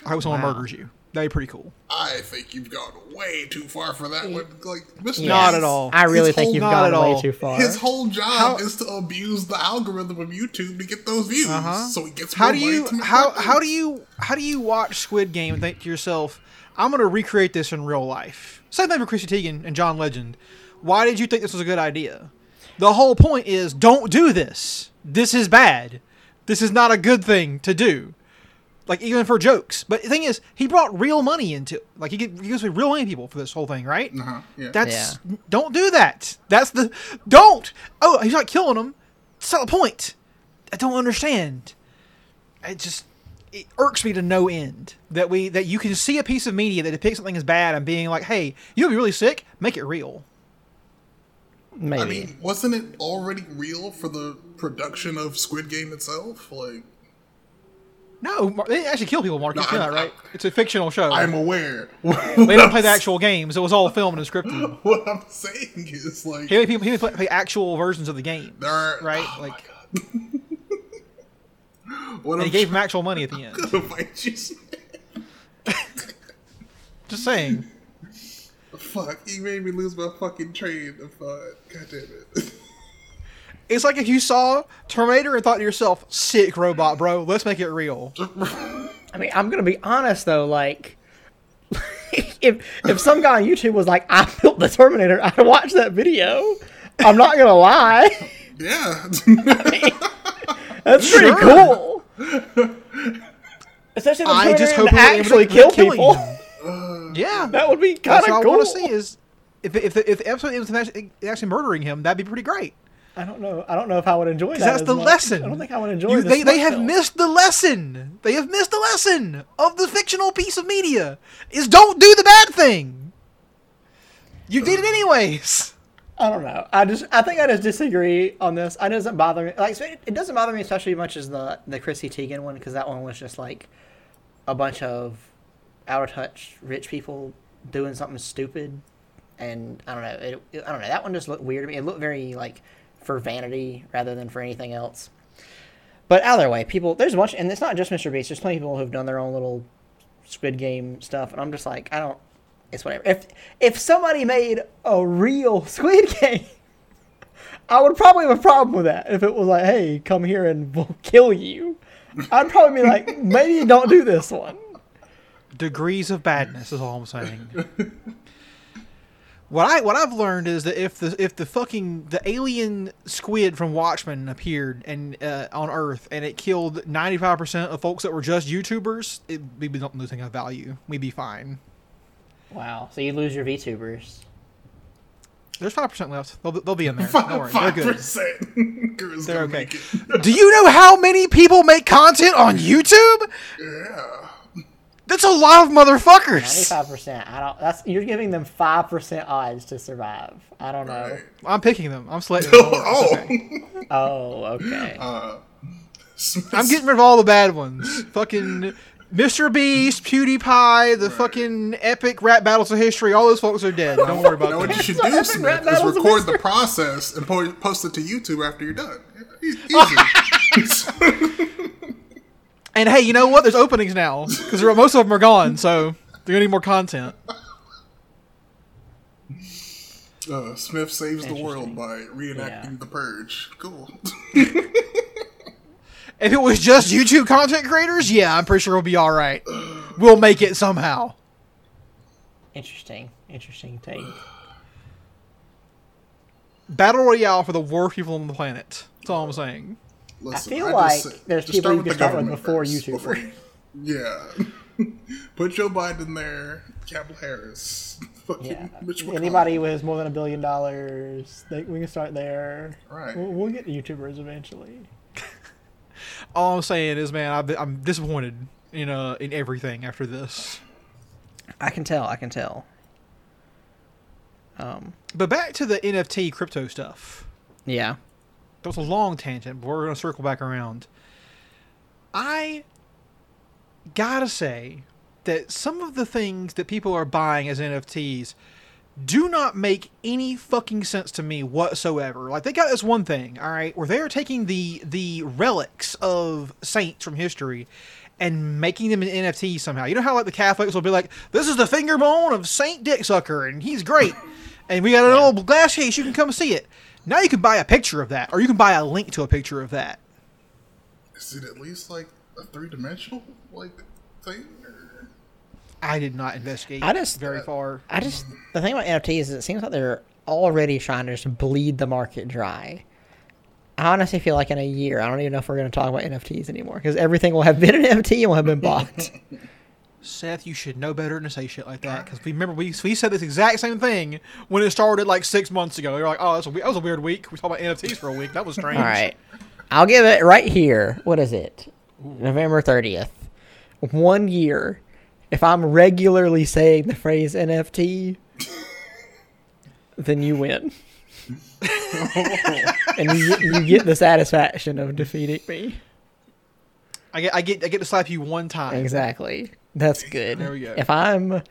I hope someone Wow. murders you. That'd be pretty cool. I think you've gone way too far for that one. Like Mr. Not at all. I really his think whole- you've not gone way all. too far. His whole job How- is to abuse the algorithm of YouTube to get those views, Uh-huh. so he gets how more do money you to make how weapons. how do you how do you watch Squid Game and think to yourself, I'm gonna recreate this in real life? Same thing for Chrissy Teigen and John Legend. Why did you think this was a good idea? The whole point is don't do this. This is bad. This is not a good thing to do. Like even for jokes. But the thing is, he brought real money into it. Like he, get, he gives me real money people for this whole thing, right? Uh-huh, yeah. That's don't do that. That's the don't. Oh, he's not killing them. That's not the point. I don't understand. It just it irks me to no end that we that you can see a piece of media that depicts something as bad and being like, hey, you'll be really sick. Make it real. Maybe. I mean, wasn't it already real for the production of Squid Game itself? Like, No, they actually kill people, Mark. No, you know I- that, right? It's a fictional show. I'm aware. <laughs> they didn't play the actual games. It was all filmed and scripted. <laughs> What I'm saying is like He made people he made play, play actual versions of the game, right? oh like, my God. <laughs> what and he gave him actual money at the end. trying to fight you. Just saying. Fuck, you made me lose my fucking train of thought. God damn it. It's like if you saw Terminator and thought to yourself, "Sick robot, bro. Let's make it real." I mean, I'm gonna be honest though. Like, <laughs> if if some guy on YouTube was like, "I built the Terminator," I'd watch that video. I'm not gonna lie. yeah. <laughs> That's pretty cool. <laughs> Especially if the I just hope can actually end kill people. him. Yeah, That would be kind that's of what cool. I want to see. Is if if the, if the episode ends with actually, actually murdering him, that'd be pretty great. I don't know. I don't know if I would enjoy that. That's the much. lesson. I don't think I would enjoy. You, this they they have film. missed the lesson. They have missed the lesson of the fictional piece of media. Is don't do the bad thing. You did it anyways. I don't know. I just I think I just disagree on this. It doesn't bother me. Like it doesn't bother me especially much as the the Chrissy Teigen one because that one was just like a bunch of out of touch rich people doing something stupid, and I don't know. It- I don't know. That one just looked weird to me. It looked very like for vanity rather than for anything else. But either way, people there's a bunch, and it's not just Mr. Beast. There's plenty of people who've done their own little Squid Game stuff, and I'm just like, I don't. It's whatever. If if somebody made a real <laughs> Squid Game, I would probably have a problem with that. If it was like, hey, come here and <laughs> we'll kill you, I'd probably be like, maybe don't do this one. Degrees of badness is all I'm saying. <laughs> What I what I've learned is that if the if the fucking the alien squid from Watchmen appeared and uh, on Earth and it killed ninety five percent of folks that were just YouTubers, it, we'd be not losing of value. We'd be fine. Wow. So you lose your VTubers. There's five percent left. They'll, they'll be in there. Don't worry, they're good. percent. <laughs> They're okay. Do you know how many people make content on YouTube? Yeah. That's a lot of motherfuckers. Ninety-five percent. I don't. That's you're giving them five percent odds to survive. I don't know. Right. I'm picking them. I'm selecting <laughs> them. Oh, okay. Oh, okay. uh, <laughs> I'm getting rid of all the bad ones. Fucking Mr. Beast, PewDiePie, the fucking epic rap battles of history. All those folks are dead. Don't worry Now about what you should do, Smith, is record the process and po- post it to YouTube after you're done. <laughs> E- Easy. And hey, you know what? There's openings now because most of them are gone, so they're gonna need more content. uh, Smith saves the world by reenacting Yeah. the purge. Cool. <laughs> If it was just YouTube content creators, yeah, I'm pretty sure we'll be all right. We'll make it somehow. Interesting. Interesting take. Battle Royale for the worst people on the planet. That's all I'm saying. Listen, feel just like say- there's just people you can start with before first, YouTuber. <laughs> yeah. <laughs> Put Joe Biden there, Kamala Harris. <laughs> Fucking Yeah. Anybody with more than a billion dollars, they, we can start there. Right. We'll, we'll get YouTubers eventually. All I'm saying is, man, I've I'm disappointed in uh in everything after this. I can tell. I can tell. Um. But back to the NFT crypto stuff. Yeah. That was a long tangent, but we're going to circle back around. I gotta say that some of the things that people are buying as NFTs do not make any fucking sense to me whatsoever. Like they got this one thing, all right, where they're taking the the relics of saints from history and making them an NFT somehow. You know how like the Catholics will be like, "This is the finger bone of Saint Dicksucker, and he's great," and we got an old glass case. You can come see it. Now you can buy a picture of that, or you can buy a link to a picture of that. Is it at least like a three dimensional like thing? Or... I did not investigate I just- very uh, far. I just the thing about NFTs is it seems like they're already trying to just bleed the market dry. I honestly feel like in a year, I don't even know if we're going to talk about NFTs anymore because everything will have been an NFT and will have been bought. <laughs> Seth, you should know better than to say shit like that. Because we remember we we said this exact same thing when it started like six months ago. You're like, oh, that's a, that was a weird week. We talked about NFTs for a week. That was strange. All right. I'll give it right here. What is it? November 30th. One year. If I'm regularly saying the phrase NFT, then you win. <laughs> and you, get- you get the satisfaction of defeating me. I get I get I get to slap you one time. Exactly. That's good. There we go. If I'm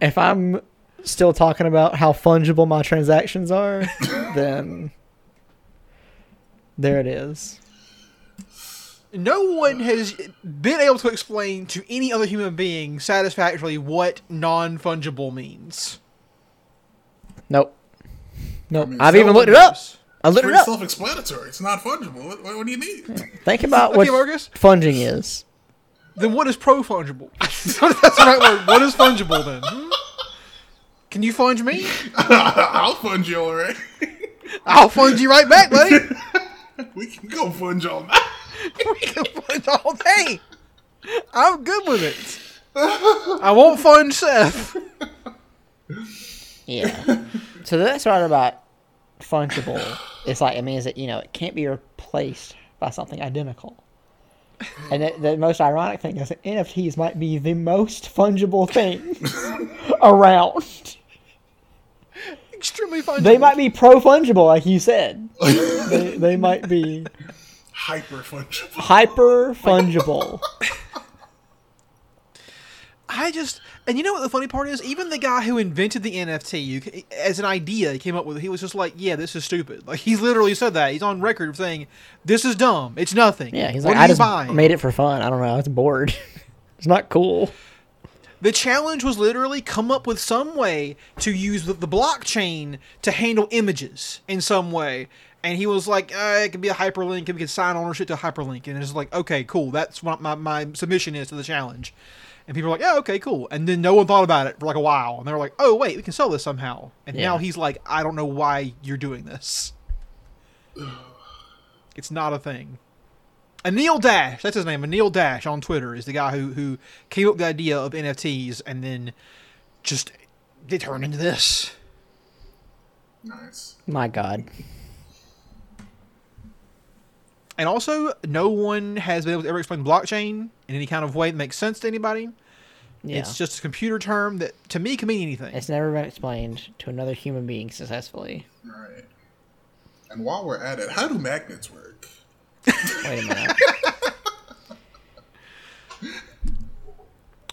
if I'm still talking about how fungible my transactions are, <coughs> then there it is. No one has been able to explain to any other human being satisfactorily what non fungible means. Nope. Nope. mean, I've even looked it up. I looked it Pretty up. self-explanatory. It's not fungible. What, what, what do you mean? Think about Okay, what Marcus. funging is. Then what is pro fungible? <laughs> That's the right word. What is fungible then? Hmm? Can you funge me? <laughs> I'll fund you all right. I'll funge you right back, <laughs> buddy. we can go fund all night. we can funge all day. I'm good with it. I won't funge Seth. Yeah. so the best part about fungible It's like it means that you know it can't be replaced by something identical. And the, the most ironic thing is that NFTs might be the most fungible thing <laughs> around. Extremely fungible. They might be pro fungible, like you said. they, they might be Hyper fungible. hyper fungible. <laughs> I just, and you know what the funny part is? Even the guy who invented the NFT, you, as an idea, he came up with. it, He was just like, "Yeah, this is stupid." Like he literally said that. He's on record saying, "This is dumb. It's nothing." Yeah, he's what like, I just buying?" made it for fun. I don't know. It's bored. <laughs> it's not cool. The challenge was literally come up with some way to use the, the blockchain to handle images in some way. And he was like, uh, it could be a hyperlink, and we could sign ownership to a hyperlink. And it's like, okay, cool. That's what my, my submission is to the challenge. And people are like, yeah, okay, cool. And then no one thought about it for like a while. And they're like, oh, wait, we can sell this somehow. And now he's like, I don't know why you're doing this. <sighs> It's not a thing. Anil Dash, that's his name. Anil Dash on Twitter is the guy who who came up with the idea of NFTs and then just they turned into this. Nice. My God. And also, no one has been able to ever explain blockchain in any kind of way that makes sense to anybody. Yeah. It's just a computer term that to me can mean anything. It's never been explained to another human being successfully. Right. And while we're at it, how do magnets work? Wait a minute.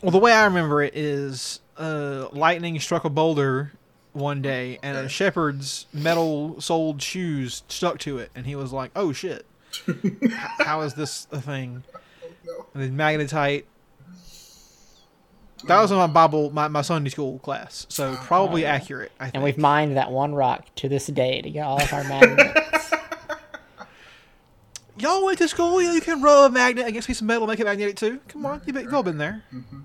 Well, the way I remember it is uh, lightning struck a boulder one day, and a shepherd's metal soled shoes stuck to it, and he was like, "Oh shit, how is this a thing?" And then magnetite. That was in my Bible, my, my Sunday school class, so oh, probably accurate. I think. and we've mined that one rock to this day to get all of our magnets. <laughs> Y'all went to school. You, know, you can rub a magnet against a piece of metal, make it magnetic too. Come on, you've, you've all been there. Mm-hmm.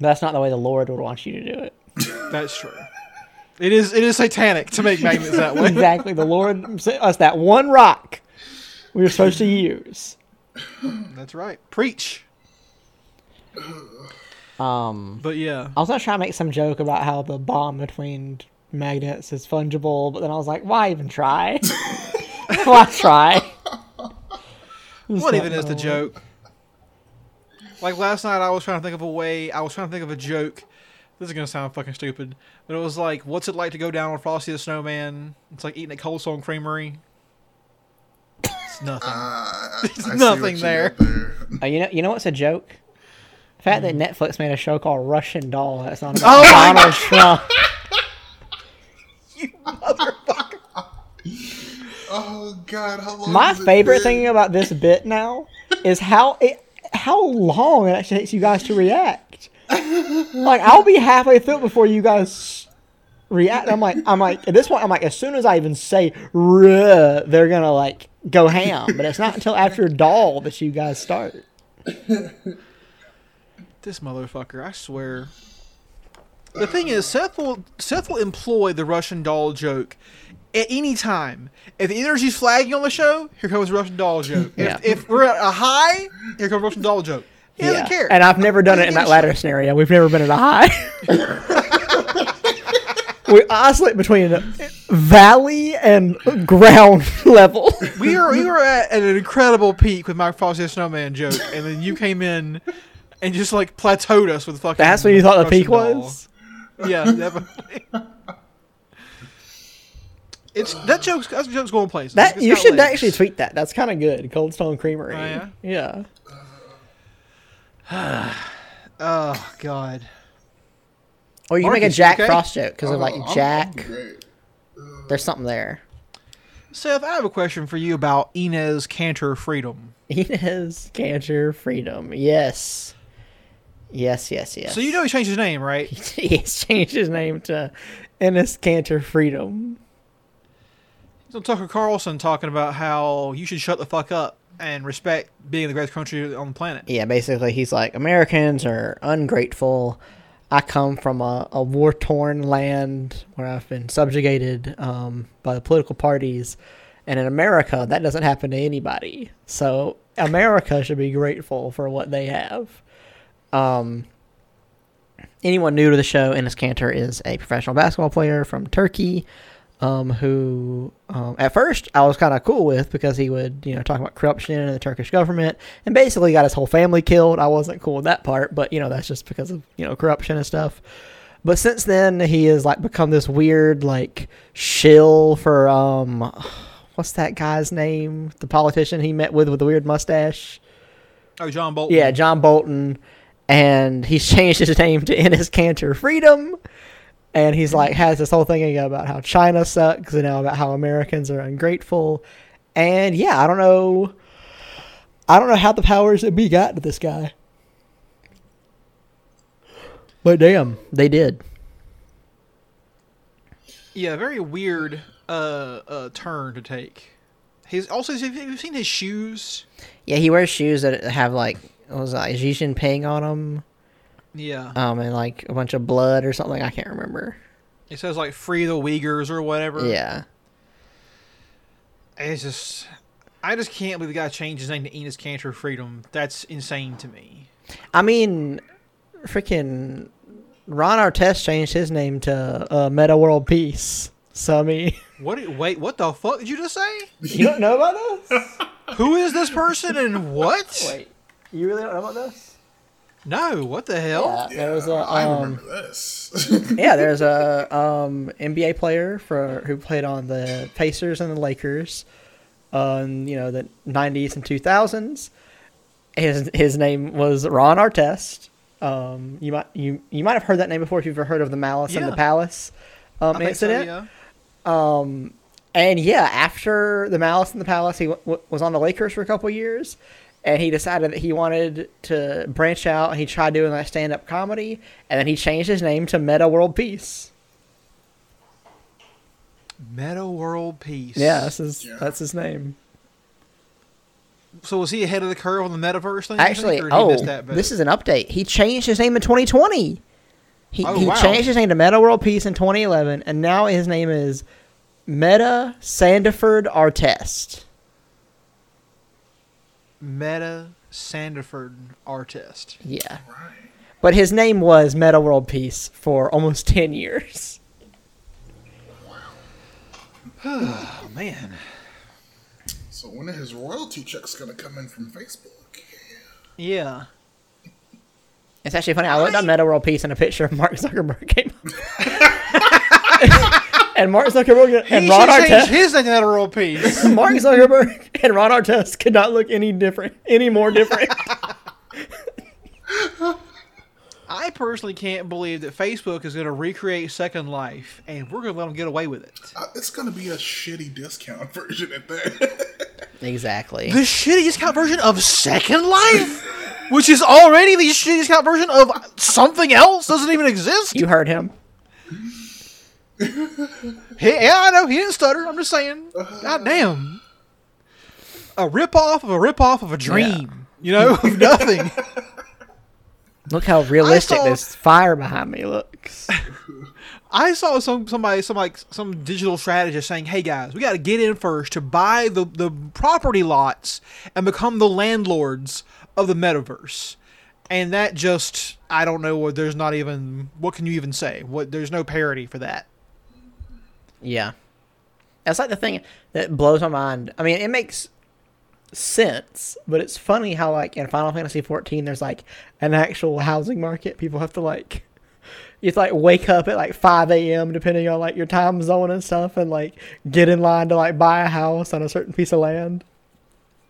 That's not the way the Lord would want you to do it. <laughs> That's true. It is it is satanic to make magnets that way. <laughs> exactly. The Lord sent us that one rock we were supposed to use. That's right. Preach. Um, But yeah. I was gonna try to make some joke about how the bond between magnets is fungible, but then I was like, why even try? <laughs> why try? It's What even is the joke? Like last night, I was trying to think of a way. I was trying to think of a joke. This is gonna sound fucking stupid, but it was like, "What's it like to go down on Frosty the Snowman?" It's like eating at Cold Stone Creamery. It's nothing. Uh, There's I nothing what you there. there. Oh, you know, you know what's a joke? The fact that Netflix made a show called Russian Doll that's on Mm. Oh about Donald Trump. you motherfucker! Oh God! How long? My has it favorite been? thing about this bit now is how it how long it actually takes you guys to react. like I'll be halfway through it before you guys react. I'm like I'm like at this point I'm like as soon as I even say "ruh," they're gonna like go ham. But it's not until after doll that you guys start. This motherfucker! I swear. The thing is, Seth will Seth will employ the Russian doll joke at any time. If the energy's flagging on the show, here comes the Russian doll joke. If, Yeah. if we're at a high, here comes Russian doll joke. He doesn't Yeah. care. And I've never done it in that doesn't latter scenario. We've never been at a high. <laughs> <laughs> we oscillate between valley and ground <laughs> level. We were we were at, at an incredible peak with Mike Frosty the Snowman joke, and then you came in and just like plateaued us with fucking. That's what you thought the peak doll. was? Yeah, definitely. It's that joke's that joke's going places. That It's you should legs. actually tweet that. That's kind of good. Cold Stone Creamery. Oh, yeah? Yeah. <sighs> Oh God. Or you can make a Marcus, Jack okay? Frost joke because of Oh, like I'm- I'm Jack. There's something there. Seth, I have a question for you about Enes Kanter Freedom. <laughs> Enes Kanter Freedom. Yes. Yes, yes, yes. So you know he changed his name, right? <laughs> he's changed his name to Enes Kanter Freedom. So Tucker Carlson talking about how you should shut the fuck up and respect being the greatest country on the planet. Yeah, basically, he's like, Americans are ungrateful. I come from a, a war torn land where I've been subjugated um, by the political parties. And in America, that doesn't happen to anybody. So America should be grateful for what they have. Um, anyone new to the show, Enes Kanter is a professional basketball player from Turkey um, who um, at first I was kind of cool with because he would, you know, talk about corruption and the Turkish government and basically got his whole family killed. I wasn't cool with that part, but, you know, that's just because of, you know, corruption and stuff. But since then, he has, like, become this weird, like, shill for, um, what's that guy's name? The politician he met with with the weird mustache? Oh, John Bolton. Yeah, John Bolton. And he's <laughs> changed his name to Enes Kanter Freedom. And he's like has this whole thing again about how China sucks and now about how Americans are ungrateful. And yeah, I don't know I don't know how the powers that be got to this guy. But damn, they did. Yeah, very weird uh, uh, turn to take. He's also have you seen his shoes? Yeah, he wears shoes that have like what was it, like Xi Jinping on them, Yeah, um, and like a bunch of blood or something. I can't remember. it says like "Free the Uyghurs" or whatever. Yeah, it's just I just can't believe the guy changed his name to Enes Kanter Freedom. That's insane to me. I mean, freaking Ron Artest changed his name to uh, Metta World Peace. So I mean, <laughs> What? did- Wait, what the fuck did you just say? you don't know about this? Who is this person and what? Wait, you really don't know about this? No, what the hell? Yeah, there was a I um, remember this. <laughs> yeah, there's a um, NBA player for who played on the Pacers and the Lakers, uh, in, you know, the '90s and 2000s. His his name was Ron Artest. Um, you might you you might have heard that name before if you've ever heard of the Malice in Yeah. the Palace um, I think so, incident. yeah. Um, and yeah, after the Malice in the Palace, he w- w- was on the Lakers for a couple years, and he decided that he wanted to branch out. And he tried doing like stand up comedy, and then he changed his name to Metta World Peace. Metta World Peace. Yeah, that's his Yeah. that's his name. So was he ahead of the curve on the metaverse thing? Actually, think, or did he oh, miss that bit? this is an update. He changed his name in 2020. He, Oh, he wow. changed his name to Metta World Peace in 2011, and now his name is Meta Sandiford Artest. Meta Sandiford artist. Yeah. right. But his name was Metta World Peace for almost <laughs> 10 years. Oh <sighs> man. So when are his royalty checks gonna come in from Facebook? Yeah. It's actually funny. I looked up Metta World Peace and a picture of Mark Zuckerberg came up. <laughs> <laughs> and Mark Zuckerberg and he Ron should change Artest. his name to Metta World Peace. <laughs> Mark Zuckerberg and Ron Artest could not look any different, any more different. <laughs> I personally can't believe that Facebook is going to recreate Second Life, and we're going to let them get away with it. Uh, it's gonna be a shitty discount <laughs> version at that. exactly. The shitty discount version of Second Life, which is already the shitty discount version of something else, doesn't even exist. You heard him. He- yeah, I know he didn't stutter. I'm just saying. God damn. A rip off of a rip off of a dream. You know, <laughs> nothing. Look how realistic saw- this fire behind me looks. <laughs> I saw some somebody some like some digital strategist saying, "Hey guys, we got to get in first to buy the the property lots and become the landlords of the metaverse." And that just I don't know what there's not even what can you even say? What there's no parity for that. Yeah. That's like the thing that blows my mind. I mean, it makes sense, but it's funny how like in Final Fantasy 14 there's like an actual housing market. People have to like you have to like wake up at like 5 a.m. depending on like your time zone and stuff and like get in line to like buy a house on a certain piece of land.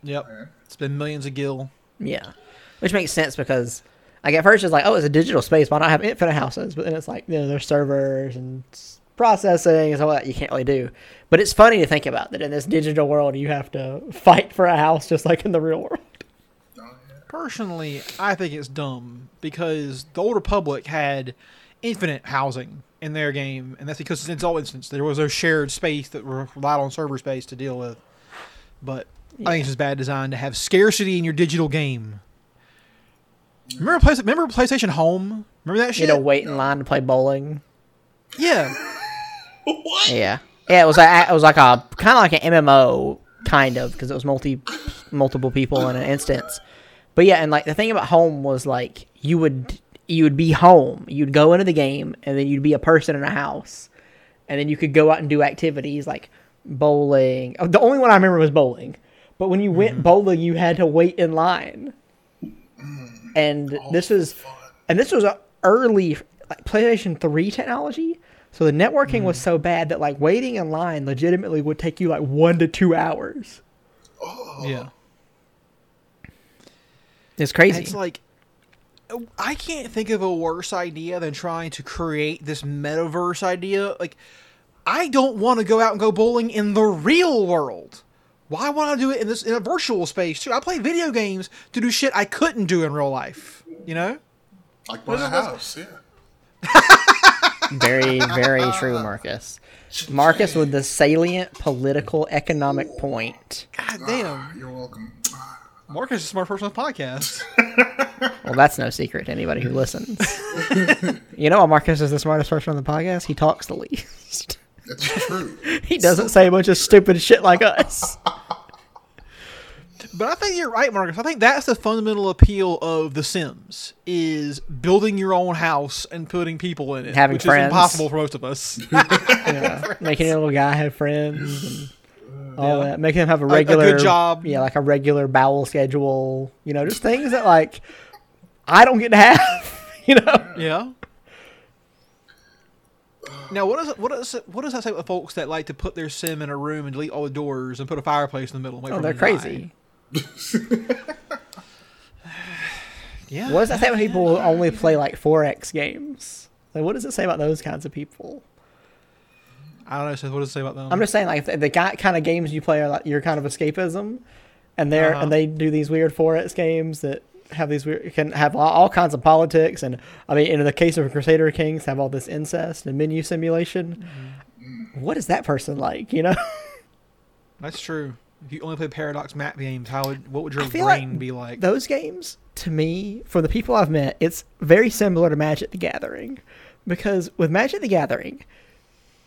Yep. It's been millions of gil. Yeah. Which makes sense because like at first it's like, oh, it's a digital space, why not I have infinite houses? But then it's like, you know, there's servers and s- processing and all that you can't really do. But it's funny to think about that in this digital world you have to fight for a house just like in the real world. Personally, I think it's dumb because the Old Republic had infinite housing in their game, and that's because in all instance there was no shared space that relied on server space to deal with. But I think it's just bad design to have scarcity in your digital game. Remember, remember PlayStation Home? Remember that shit? You know, wait in line to play bowling. yeah, <laughs> Yeah. Yeah, it was like it was like a kind of like an MMO kind of because it was multi multiple people in an instance. But yeah, and like the thing about home was like you would you would be home, you'd go into the game, and then you'd be a person in a house, and then you could go out and do activities like bowling. oh, The only one I remember was bowling. But when you went bowling, you had to wait in line, and this was and this was a early like PlayStation 3 technology. So the networking was mm. so bad that like waiting in line legitimately would take you like 1 to 2 hours. Oh. yeah. It's crazy. It's like oh, I can't think of a worse idea than trying to create this metaverse idea. Like I don't want to go out and go bowling in the real world. Why would I do it in this in a virtual space too? I play video games to do shit I couldn't do in real life. You know? Like buy a house, yeah. <laughs> very very <laughs> true, Marcus. Marcus with the salient political economic point. God damn. Ah, you're welcome. Ah. Marcus is a smart person on the podcast. <laughs> Well, that's no secret to anybody who listens. you know why Marcus is the smartest person on the podcast? He talks the least. That's true. <laughs> He doesn't say a bunch of stupid shit like us. But I think you're right, Marcus. I think that's the fundamental appeal of The Sims is building your own house and putting people in it, Having which friends. is impossible for most of us. <laughs> Yeah. <laughs> Making your little guy have friends and all Yeah. that. Making him have a a regular good job. Yeah, like a regular bowel schedule. You know, just things that like I don't get to have. <laughs> You know. Yeah. Now, what does what does what does that say with folks that like to put their sim in a room and delete all the doors and put a fireplace in the middle? And wait Oh, for they're them die? crazy. <laughs> Yeah. What does that say about people who only play like 4X games? Like, what does it say about those kinds of people? I don't know. So what does it say about them? I'm just saying, like, the, the kind of games you play are like your kind of escapism, and they're Uh-huh. and they do these weird 4X games that have these weird can have all, all kinds of politics, and I mean, in the case of Crusader Kings, have all this incest and menu simulation. Mm-hmm. What is that person like? You know, <laughs> That's true. If you only play Paradox map games, how would what would your brain like be like? those games to me, for the people I've met, it's very similar to Magic the Gathering, because with Magic the Gathering.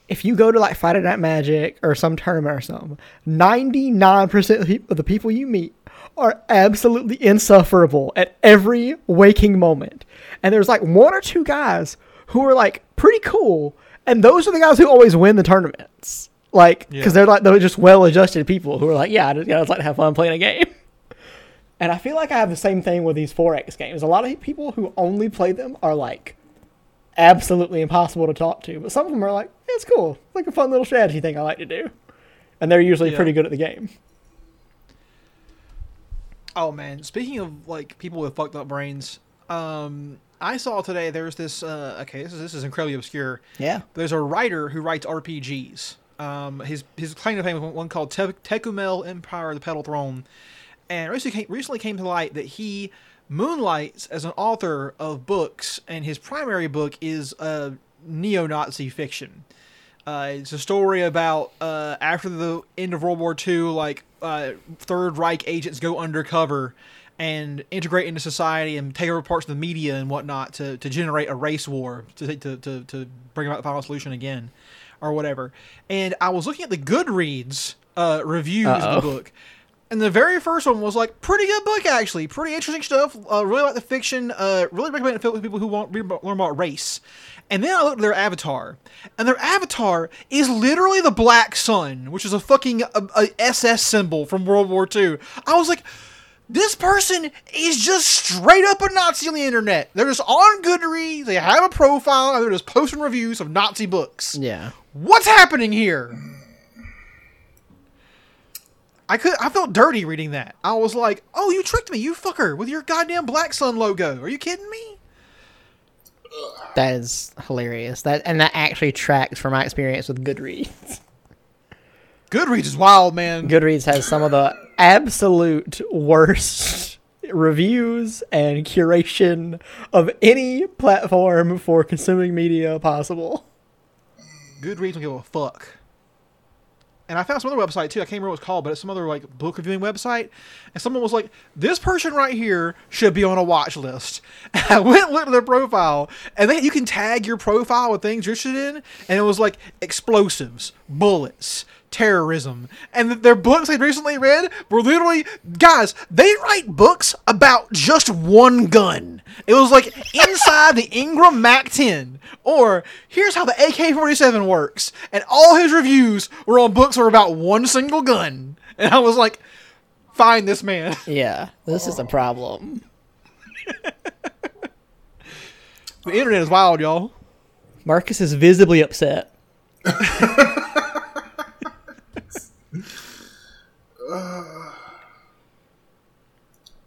If you go to like Friday Night Magic or some tournament or something, 99% of the peop- of the people you meet are absolutely insufferable at every waking moment. And there's like one or two guys who are like pretty cool, and those are the guys who always win the tournaments. Like, because Yeah. they're like they're just well-adjusted people who are like, yeah, I just, I just like to have fun playing a game. <laughs> And I feel like I have the same thing with these 4X games. A lot of people who only play them are like absolutely impossible to talk to, but some of them are like, yeah, it's cool. It's like a fun little strategy thing I like to do. And they're usually Yeah. pretty good at the game. Oh man, speaking of like people with fucked up brains, um, I saw today there's this. Uh, okay, this is this is incredibly obscure. Yeah. There's a writer who writes RPGs. Um, his his claim to fame is one called Te- Tékumel Empire of the Petal Throne, and recently came, recently came to light that he moonlights as an author of books, and his primary book is a neo-Nazi fiction. Uh, it's a story about uh, after the end of World War II, like uh, Third Reich agents go undercover and integrate into society and take over parts of the media and whatnot to, to generate a race war to, to, to, to bring about the final solution again or whatever. And I was looking at the Goodreads uh, reviews of Uh-oh. the book. And the very first one was like pretty good book actually, pretty interesting stuff. Uh, really like the fiction. Uh, really recommend it for people who want to learn about race. And then I looked at their avatar, and their avatar is literally the Black Sun, which is a fucking uh, a, SS symbol from World War II. I was like, this person is just straight up a Nazi on the internet. They're just on Goodreads. They have a profile, and they're just posting reviews of Nazi books. Yeah. What's happening here? I could I felt dirty reading that. I was like, "Oh, you tricked me, you fucker, with your goddamn Black Sun logo. Are you kidding me?" That is hilarious. That and that actually tracks from my experience with Goodreads. Goodreads is wild, man. Goodreads has some of the absolute worst <laughs> reviews and curation of any platform for consuming media possible. Goodreads don't give a fuck. And I found some other website too. I can't remember what it's called, but it's some other like book reviewing website. And someone was like, "This person right here should be on a watch list." <laughs> And I went and looked at their profile, and then you can tag your profile with things you're interested in, and it was like explosives, bullets, terrorism, and their books I'd recently read were literally guys. They write books about just one gun. It was like inside the Ingram Mac 10, or here's how the AK-47 works, and all his reviews were on books that were about one single gun. And I was like, find this man. <laughs> Yeah, this is a problem. The internet is wild, y'all. Marcus is visibly upset. <laughs> <sighs>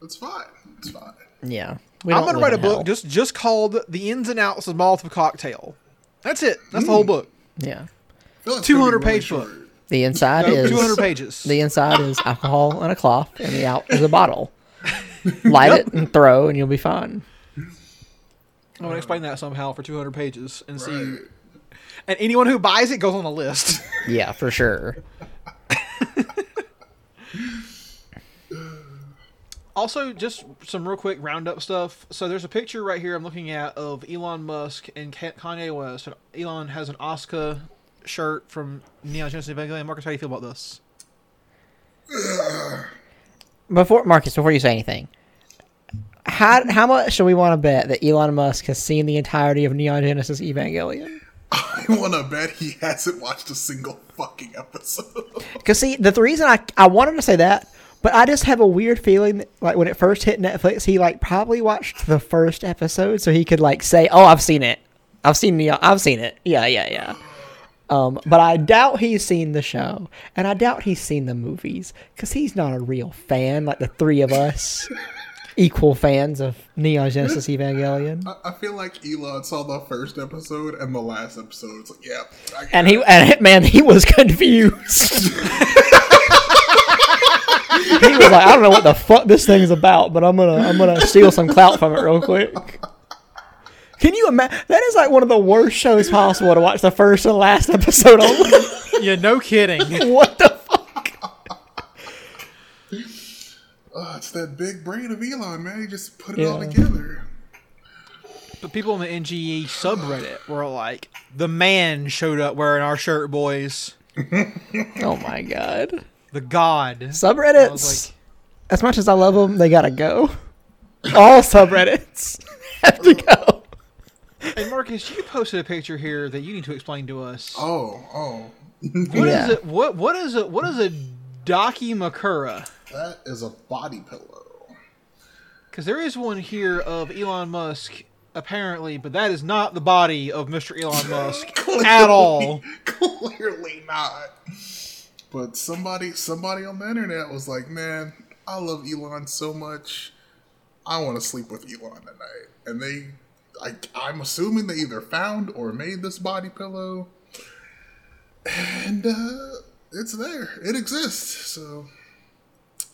It's fine. It's fine. Yeah. We I'm gonna write a in book hell. just just called "The Ins and Outs of Molotov Cocktail." That's it. That's the whole mm. book. Yeah. I feel like it's gonna be 200 page short. book. The inside No, is 200 pages. The inside is <laughs> alcohol and a cloth, and the out is a bottle. <laughs> Light it and throw, and you'll be fine. I'm gonna explain that somehow for 200 pages and see. And anyone who buys it goes on the list. Yeah, for sure. <laughs> <laughs> Also, just some real quick roundup stuff. So there's a picture right here I'm looking at of Elon Musk and Kanye West. And Elon has an Oscar shirt from Neon Genesis Evangelion. Marcus, how do you feel about this? Before Marcus, before you say anything, how how much do we want to bet that Elon Musk has seen the entirety of Neon Genesis Evangelion? <laughs> I want to bet he hasn't watched a single fucking episode. <laughs> Because see, the, the reason I I wanted to say that, but I just have a weird feeling that, like when it first hit Netflix, he like probably watched the first episode so he could like say, "Oh, I've seen it. I've seen the I've seen it. Yeah, yeah, yeah." Um, but I doubt he's seen the show, and I doubt he's seen the movies because he's not a real fan like the three of us, <laughs> equal fans of Neon Genesis Evangelion. I, I feel like Elon saw the first episode and the last episode. It's like, yeah, I get And it. he and man, he was <laughs> confused. he was like, I don't know what the fuck this thing's about, but I'm gonna I'm gonna steal some clout from it real quick. Can you imagine? That is like one of the worst shows possible to watch the first and last episode on. Yeah, no kidding. <laughs> what the fuck? Oh, it's that big brain of Elon, man. He just put it all together. But people in the NGE subreddit <sighs> were like, "The man showed up wearing our shirt, boys. <laughs> Oh my god. The god." Subreddits. Like, as much as I love them, they gotta go. All subreddits <laughs> have to go. "Hey Marcus, you posted a picture here that you need to explain to us. Oh, oh. What is Yeah. it? What what is it? What is a Dakimakura? That is a body pillow. Because there is one here of Elon Musk, apparently, but that is not the body of Mr. Elon Musk <laughs> at all. Clearly not. But somebody somebody on the internet was like, Man, I love Elon so much. I want to sleep with Elon tonight. And they I I'm assuming they either found or made this body pillow. And uh it's there. It exists. So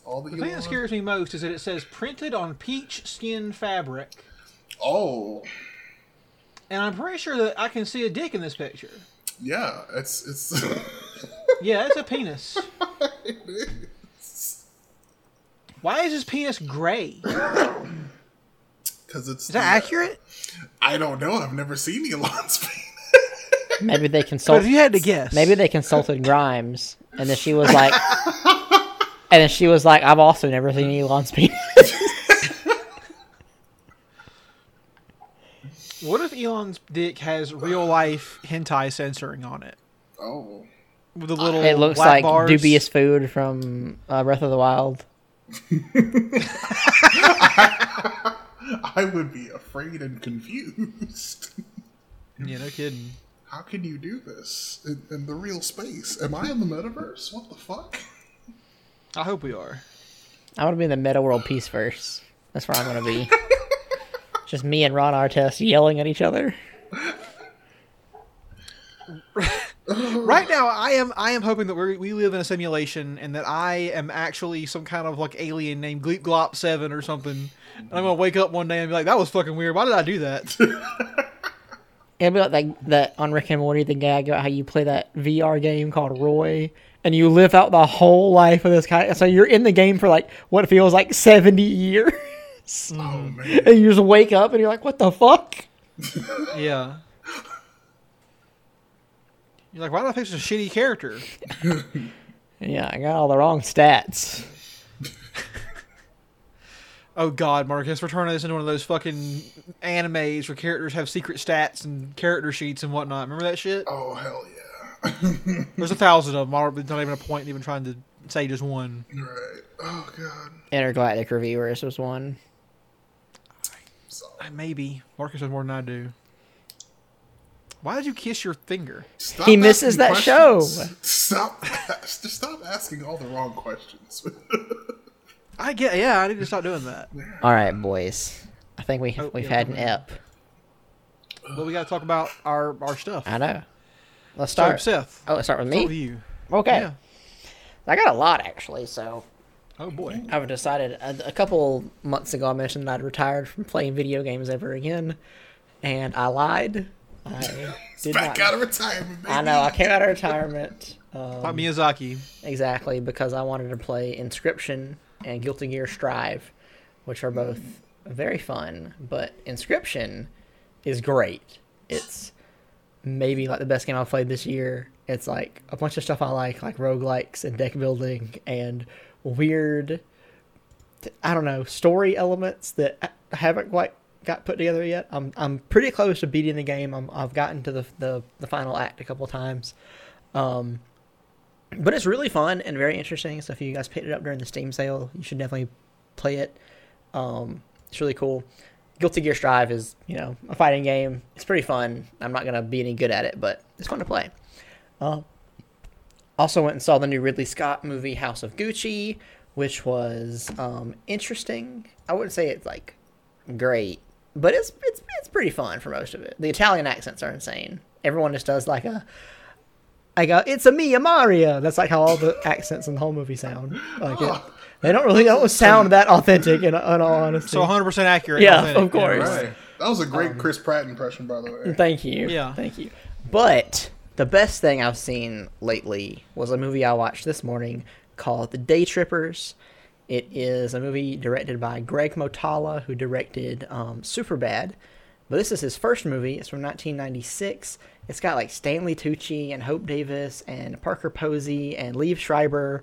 all the, The thing that scares me most is that it says printed on peach skin fabric, Oh, and I'm pretty sure that I can see a dick in this picture. yeah, it's it's <laughs> Yeah, it's a penis. <laughs> Why is his penis gray? <coughs> Because it's Is that accurate? I don't know. I've never seen Elon's <laughs> penis. Maybe they <laughs> consulted. consult. if you had to guess, Maybe they consulted Grimes, and then she was like, <laughs> and then she was like, "I've also never seen Elon's <laughs> penis." What if Elon's dick has real life hentai censoring on it Oh, with the little It looks like bars? dubious food from uh, Breath of the Wild. I would be afraid and confused. Yeah, no kidding. How can you do this in, in the real space? Am I in the metaverse? What the fuck? I hope we are. I want to be in the Meta World Peace Verse. That's where I'm gonna be. <laughs> Just me and Ron Artest yelling at each other. <laughs> Right now, I am I am hoping that we we live in a simulation and that I am actually some kind of like alien named Gleep Glop Seven or something. And I'm gonna wake up one day and be like, "That was fucking weird. Why did I do that?" <laughs> It'll be like that, that on Rick and Morty, the gag about how you play that VR game called Roy, and you live out the whole life of this guy. So you're in the game for like what feels like 70 years. <laughs> Oh man. and you just wake up and you're like, what the fuck? <laughs> yeah. You're like, why did I pick such a shitty character? <laughs> Yeah, I got all the wrong stats. Oh God, Marcus, we're turning this into one of those fucking animes where characters have secret stats and character sheets and whatnot. Remember that shit? Oh hell yeah. <laughs> There's a thousand of them. Mar- There's not even a point in even trying to say just one. right. Oh god. Intergalactic Reviewers was one. So, Uh, Maybe Marcus has more than I do. Why did you kiss your finger? stop He misses asking that show. Stop. <laughs> Just stop asking all the wrong questions. <laughs> I get. Yeah, I need to stop doing that. All right, boys. I think we Oh, we've yeah, had an ep. But we got to talk about our our stuff. I know. Let's So, start. Seth. oh, let's start with Start with me. you. Okay. Yeah. I got a lot actually, so Oh boy. I've decided a, a couple months ago I mentioned that I'd retired from playing video games ever again, and I lied. I <laughs> did Back not. out of retirement, baby. I know I came out of retirement. Um, Miyazaki. Exactly, because I wanted to play Inscription and Guilty Gear Strive, which are both very fun, but Inscription is great. It's maybe like the best game I've played this year. It's like a bunch of stuff I like, like roguelikes and deck building and weird, I don't know, story elements that I haven't quite got put together yet. I'm I'm pretty close to beating the game. I'm, I've gotten to the, the the final act a couple times. Um, but it's really fun and very interesting. So if you guys picked it up during the Steam sale, you should definitely play it. Um, it's really cool. Guilty Gear Strive is, you know, a fighting game. It's pretty fun. I'm not gonna be any good at it, but it's fun to play. Uh, also went and saw the new Ridley Scott movie House of Gucci, which was um, interesting. I wouldn't say it's like great, but it's it's it's pretty fun for most of it. The Italian accents are insane. Everyone just does like a I go, it's a Mia Maria. That's like how all the accents in the whole movie sound. Like it, they don't really don't sound that authentic in, in all honesty. So 100 percent accurate. Yeah, authentic. of course. Right. That was a great Chris Pratt impression, by the way. Thank you. Yeah. Thank you. But the best thing I've seen lately was a movie I watched this morning called The Day Trippers. It is a movie directed by Greg Mottola, who directed um, Superbad. But this is his first movie. It's from 1996. It's got like Stanley Tucci and Hope Davis and Parker Posey and Liev Schreiber.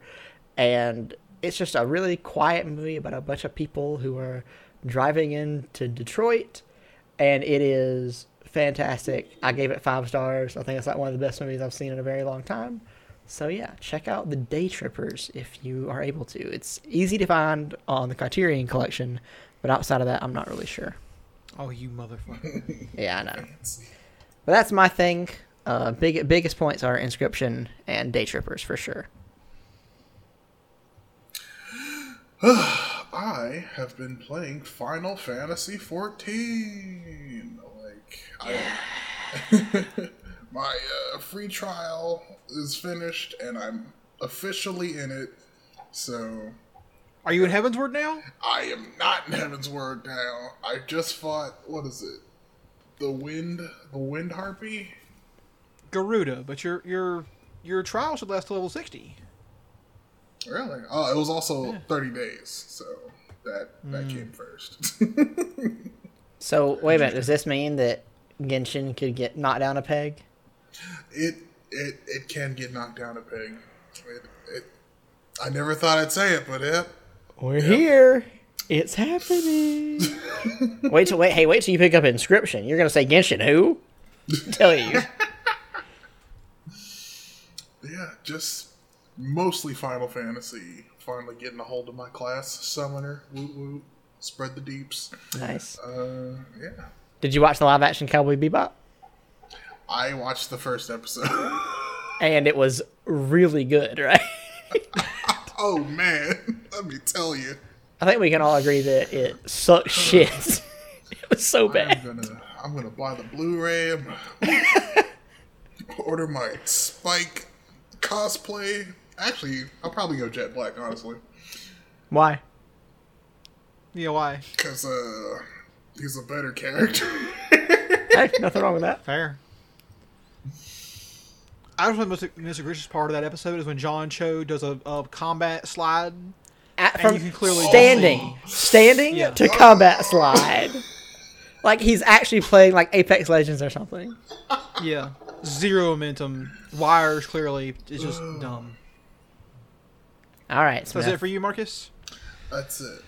And it's just a really quiet movie about a bunch of people who are driving into Detroit and it is fantastic. I gave it five stars. I think it's like one of the best movies I've seen in a very long time. So yeah, check out the Day Trippers if you are able to. It's easy to find on the Criterion Collection, but outside of that, I'm not really sure. Oh, you motherfucker. Yeah, I know. But that's my thing. Uh, big biggest points are Inscription and Day Trippers for sure. <sighs> I have been playing Final Fantasy XIV. Like, I, <laughs> my uh, free trial is finished, and I'm officially in it. So Are you in Heavensward now? I am not in Heavensward now. I just fought. What is it? The wind. The wind harpy. Garuda, but your your your trial should last to level 60. Really? Oh, it was also 30 days, so that that mm. came first. <laughs> So wait a minute. Does this mean that Genshin could get knocked down a peg? it it it can get knocked down a peg. It, it, I never thought I'd say it, but it. We're here. It's happening. <laughs> wait till wait. Hey, wait till you pick up Inscription. You're gonna say Genshin who? Tell you. <laughs> Yeah, just mostly Final Fantasy. Finally getting a hold of my class summoner. Woo woo. Spread the deeps. Nice. Uh, yeah. Did you watch the live action Cowboy Bebop? I watched the first episode. <laughs> And it was really good, right? oh man, let me tell you. I think we can all agree that it sucked shit. <laughs> it was so I'm bad. gonna I'm gonna buy the Blu-ray. I'm gonna <laughs> order my Spike cosplay. Actually, I'll probably go Jet Black, honestly, Why? Yeah, why? because uh, he's a better character. Hey, nothing wrong with that. Fair. I was the most, most egregious part of that episode is when John Cho does a, a combat slide. At, from you can clearly standing, standing Yeah. to combat slide. like he's actually playing like Apex Legends or something. Yeah, zero momentum. Wires clearly is just dumb. All right, So that's it for you, Marcus. That's it.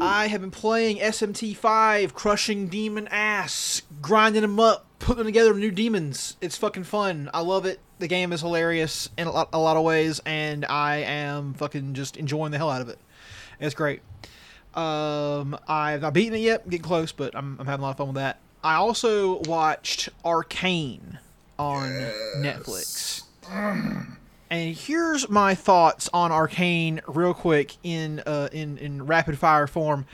I have been playing SMT5, crushing demon ass, grinding them up, putting them together new demons. It's fucking fun. I love it. The game is hilarious in a lot, a lot of ways, and I am fucking just enjoying the hell out of it. It's great. Um, I've not beaten it yet, getting close, but I'm, I'm having a lot of fun with that. I also watched Arcane on Netflix. And here's my thoughts on Arcane, real quick, in uh, in in rapid fire form.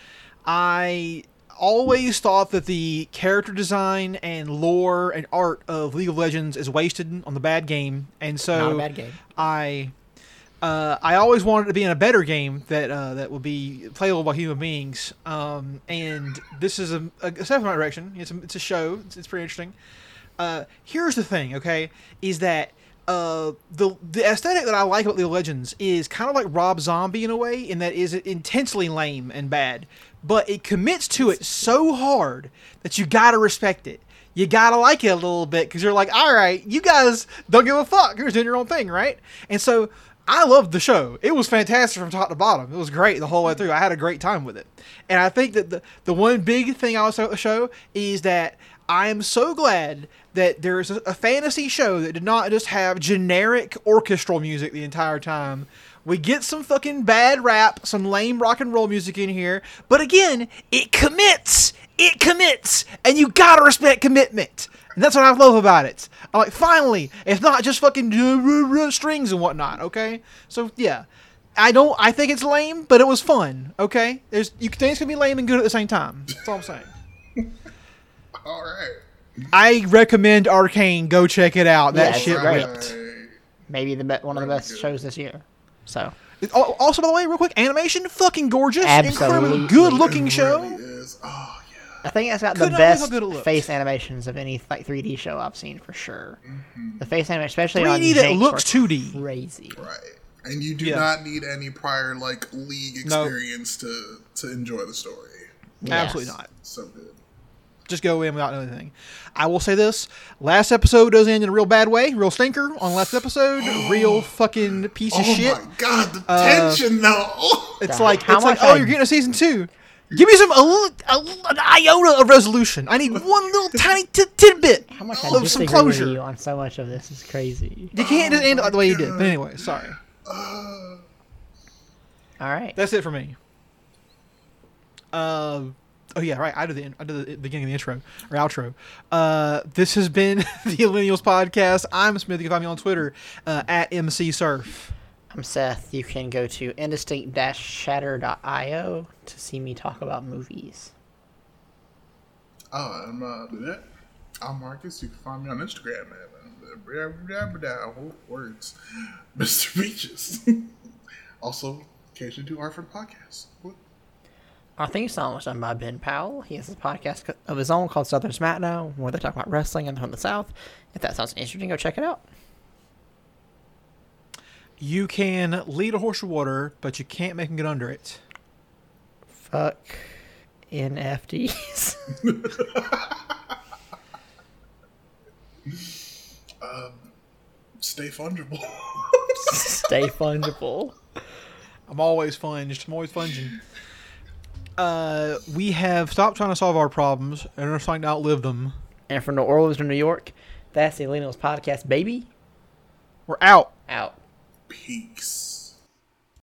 I always thought that the character design and lore and art of League of Legends is wasted on the bad game, and so Not a bad game. I uh, I always wanted to be in a better game that uh, that would be playable by human beings. Um, and this is a, a step in right direction. It's a, it's a show. It's, it's pretty interesting. Uh, here's the thing, okay, is that uh, the the aesthetic that I like about League of Legends is kind of like Rob Zombie in a way, in that is intensely lame and bad, but it commits to it so hard that you gotta respect it. You gotta like it a little bit because you're like, all right, you guys don't give a fuck. You're doing your own thing, right? And so I loved the show. It was fantastic from top to bottom. It was great the whole way through. I had a great time with it. And I think that the, the one big thing I the show is that I am so glad that there is a, a fantasy show that did not just have generic orchestral music the entire time. We get some fucking bad rap, some lame rock and roll music in here, but again, it commits. It commits, and you gotta respect commitment. And that's what I love about it. I'm like, finally, it's not just fucking strings and whatnot. Okay, so yeah, I don't. I think it's lame, but it was fun. Okay, there's you things can be lame and good at the same time. That's all I'm saying. <laughs> All right. I recommend Arcane. Go check it out. That Yeah, shit great. ripped. Maybe the be- one of the best shows this year. So Also, by the way, real quick, animation fucking gorgeous, incredibly Absolutely. good looking show. really. Oh yeah. I think it's got Could the not believe how best good it looks. face animations of any like 3D show I've seen for sure. Mm-hmm. The face animation, especially 3D on that Jinx, looks 2D. crazy. Right. And you do Yeah. not need any prior like league No. experience to to enjoy the story. Yes. Absolutely not. So good. Just go in without knowing anything. I will say this: last episode does end in a real bad way, real stinker. On last episode, real <gasps> fucking piece of Oh shit. my god, the Uh, tension though. <laughs> It's God, like how it's like, much oh, I- you're getting a season two. Give me some a, a, an iota of resolution. I need one little <laughs> tiny t- tidbit How much I of some disagree with closure. you on so much of this is crazy. You can't just end it the way you did. But anyway, sorry. <sighs> All right. That's it for me. Uh, oh yeah, right. I did the in- I did the beginning of the intro or outro. Uh, this has been <laughs> the Millennials podcast. I'm Smith. You can find me on Twitter uh, at MC Surf. I'm Seth. You can go to indistinct-shatter.io to see me talk about movies. Oh, I'm uh, that. I'm Marcus. You can find me on Instagram at words, <laughs> Mr. Beaches. <laughs> also, occasionally do Arford podcasts. What? Our theme song was done by Ben Powell. He has a podcast of his own called Southern SmackDown, where they talk about wrestling and from the South. If that sounds interesting, go check it out. You can lead a horse to water, but you can't make him get under it. Fuck NFTs. <laughs> Um, stay fungible. Stay fungible. I'm always funged. I'm always funging. Uh, we have stopped trying to solve our problems and are trying to outlive them. And from New Orleans to New York, that's the Millennials Podcast, baby. We're out. Out. Peace.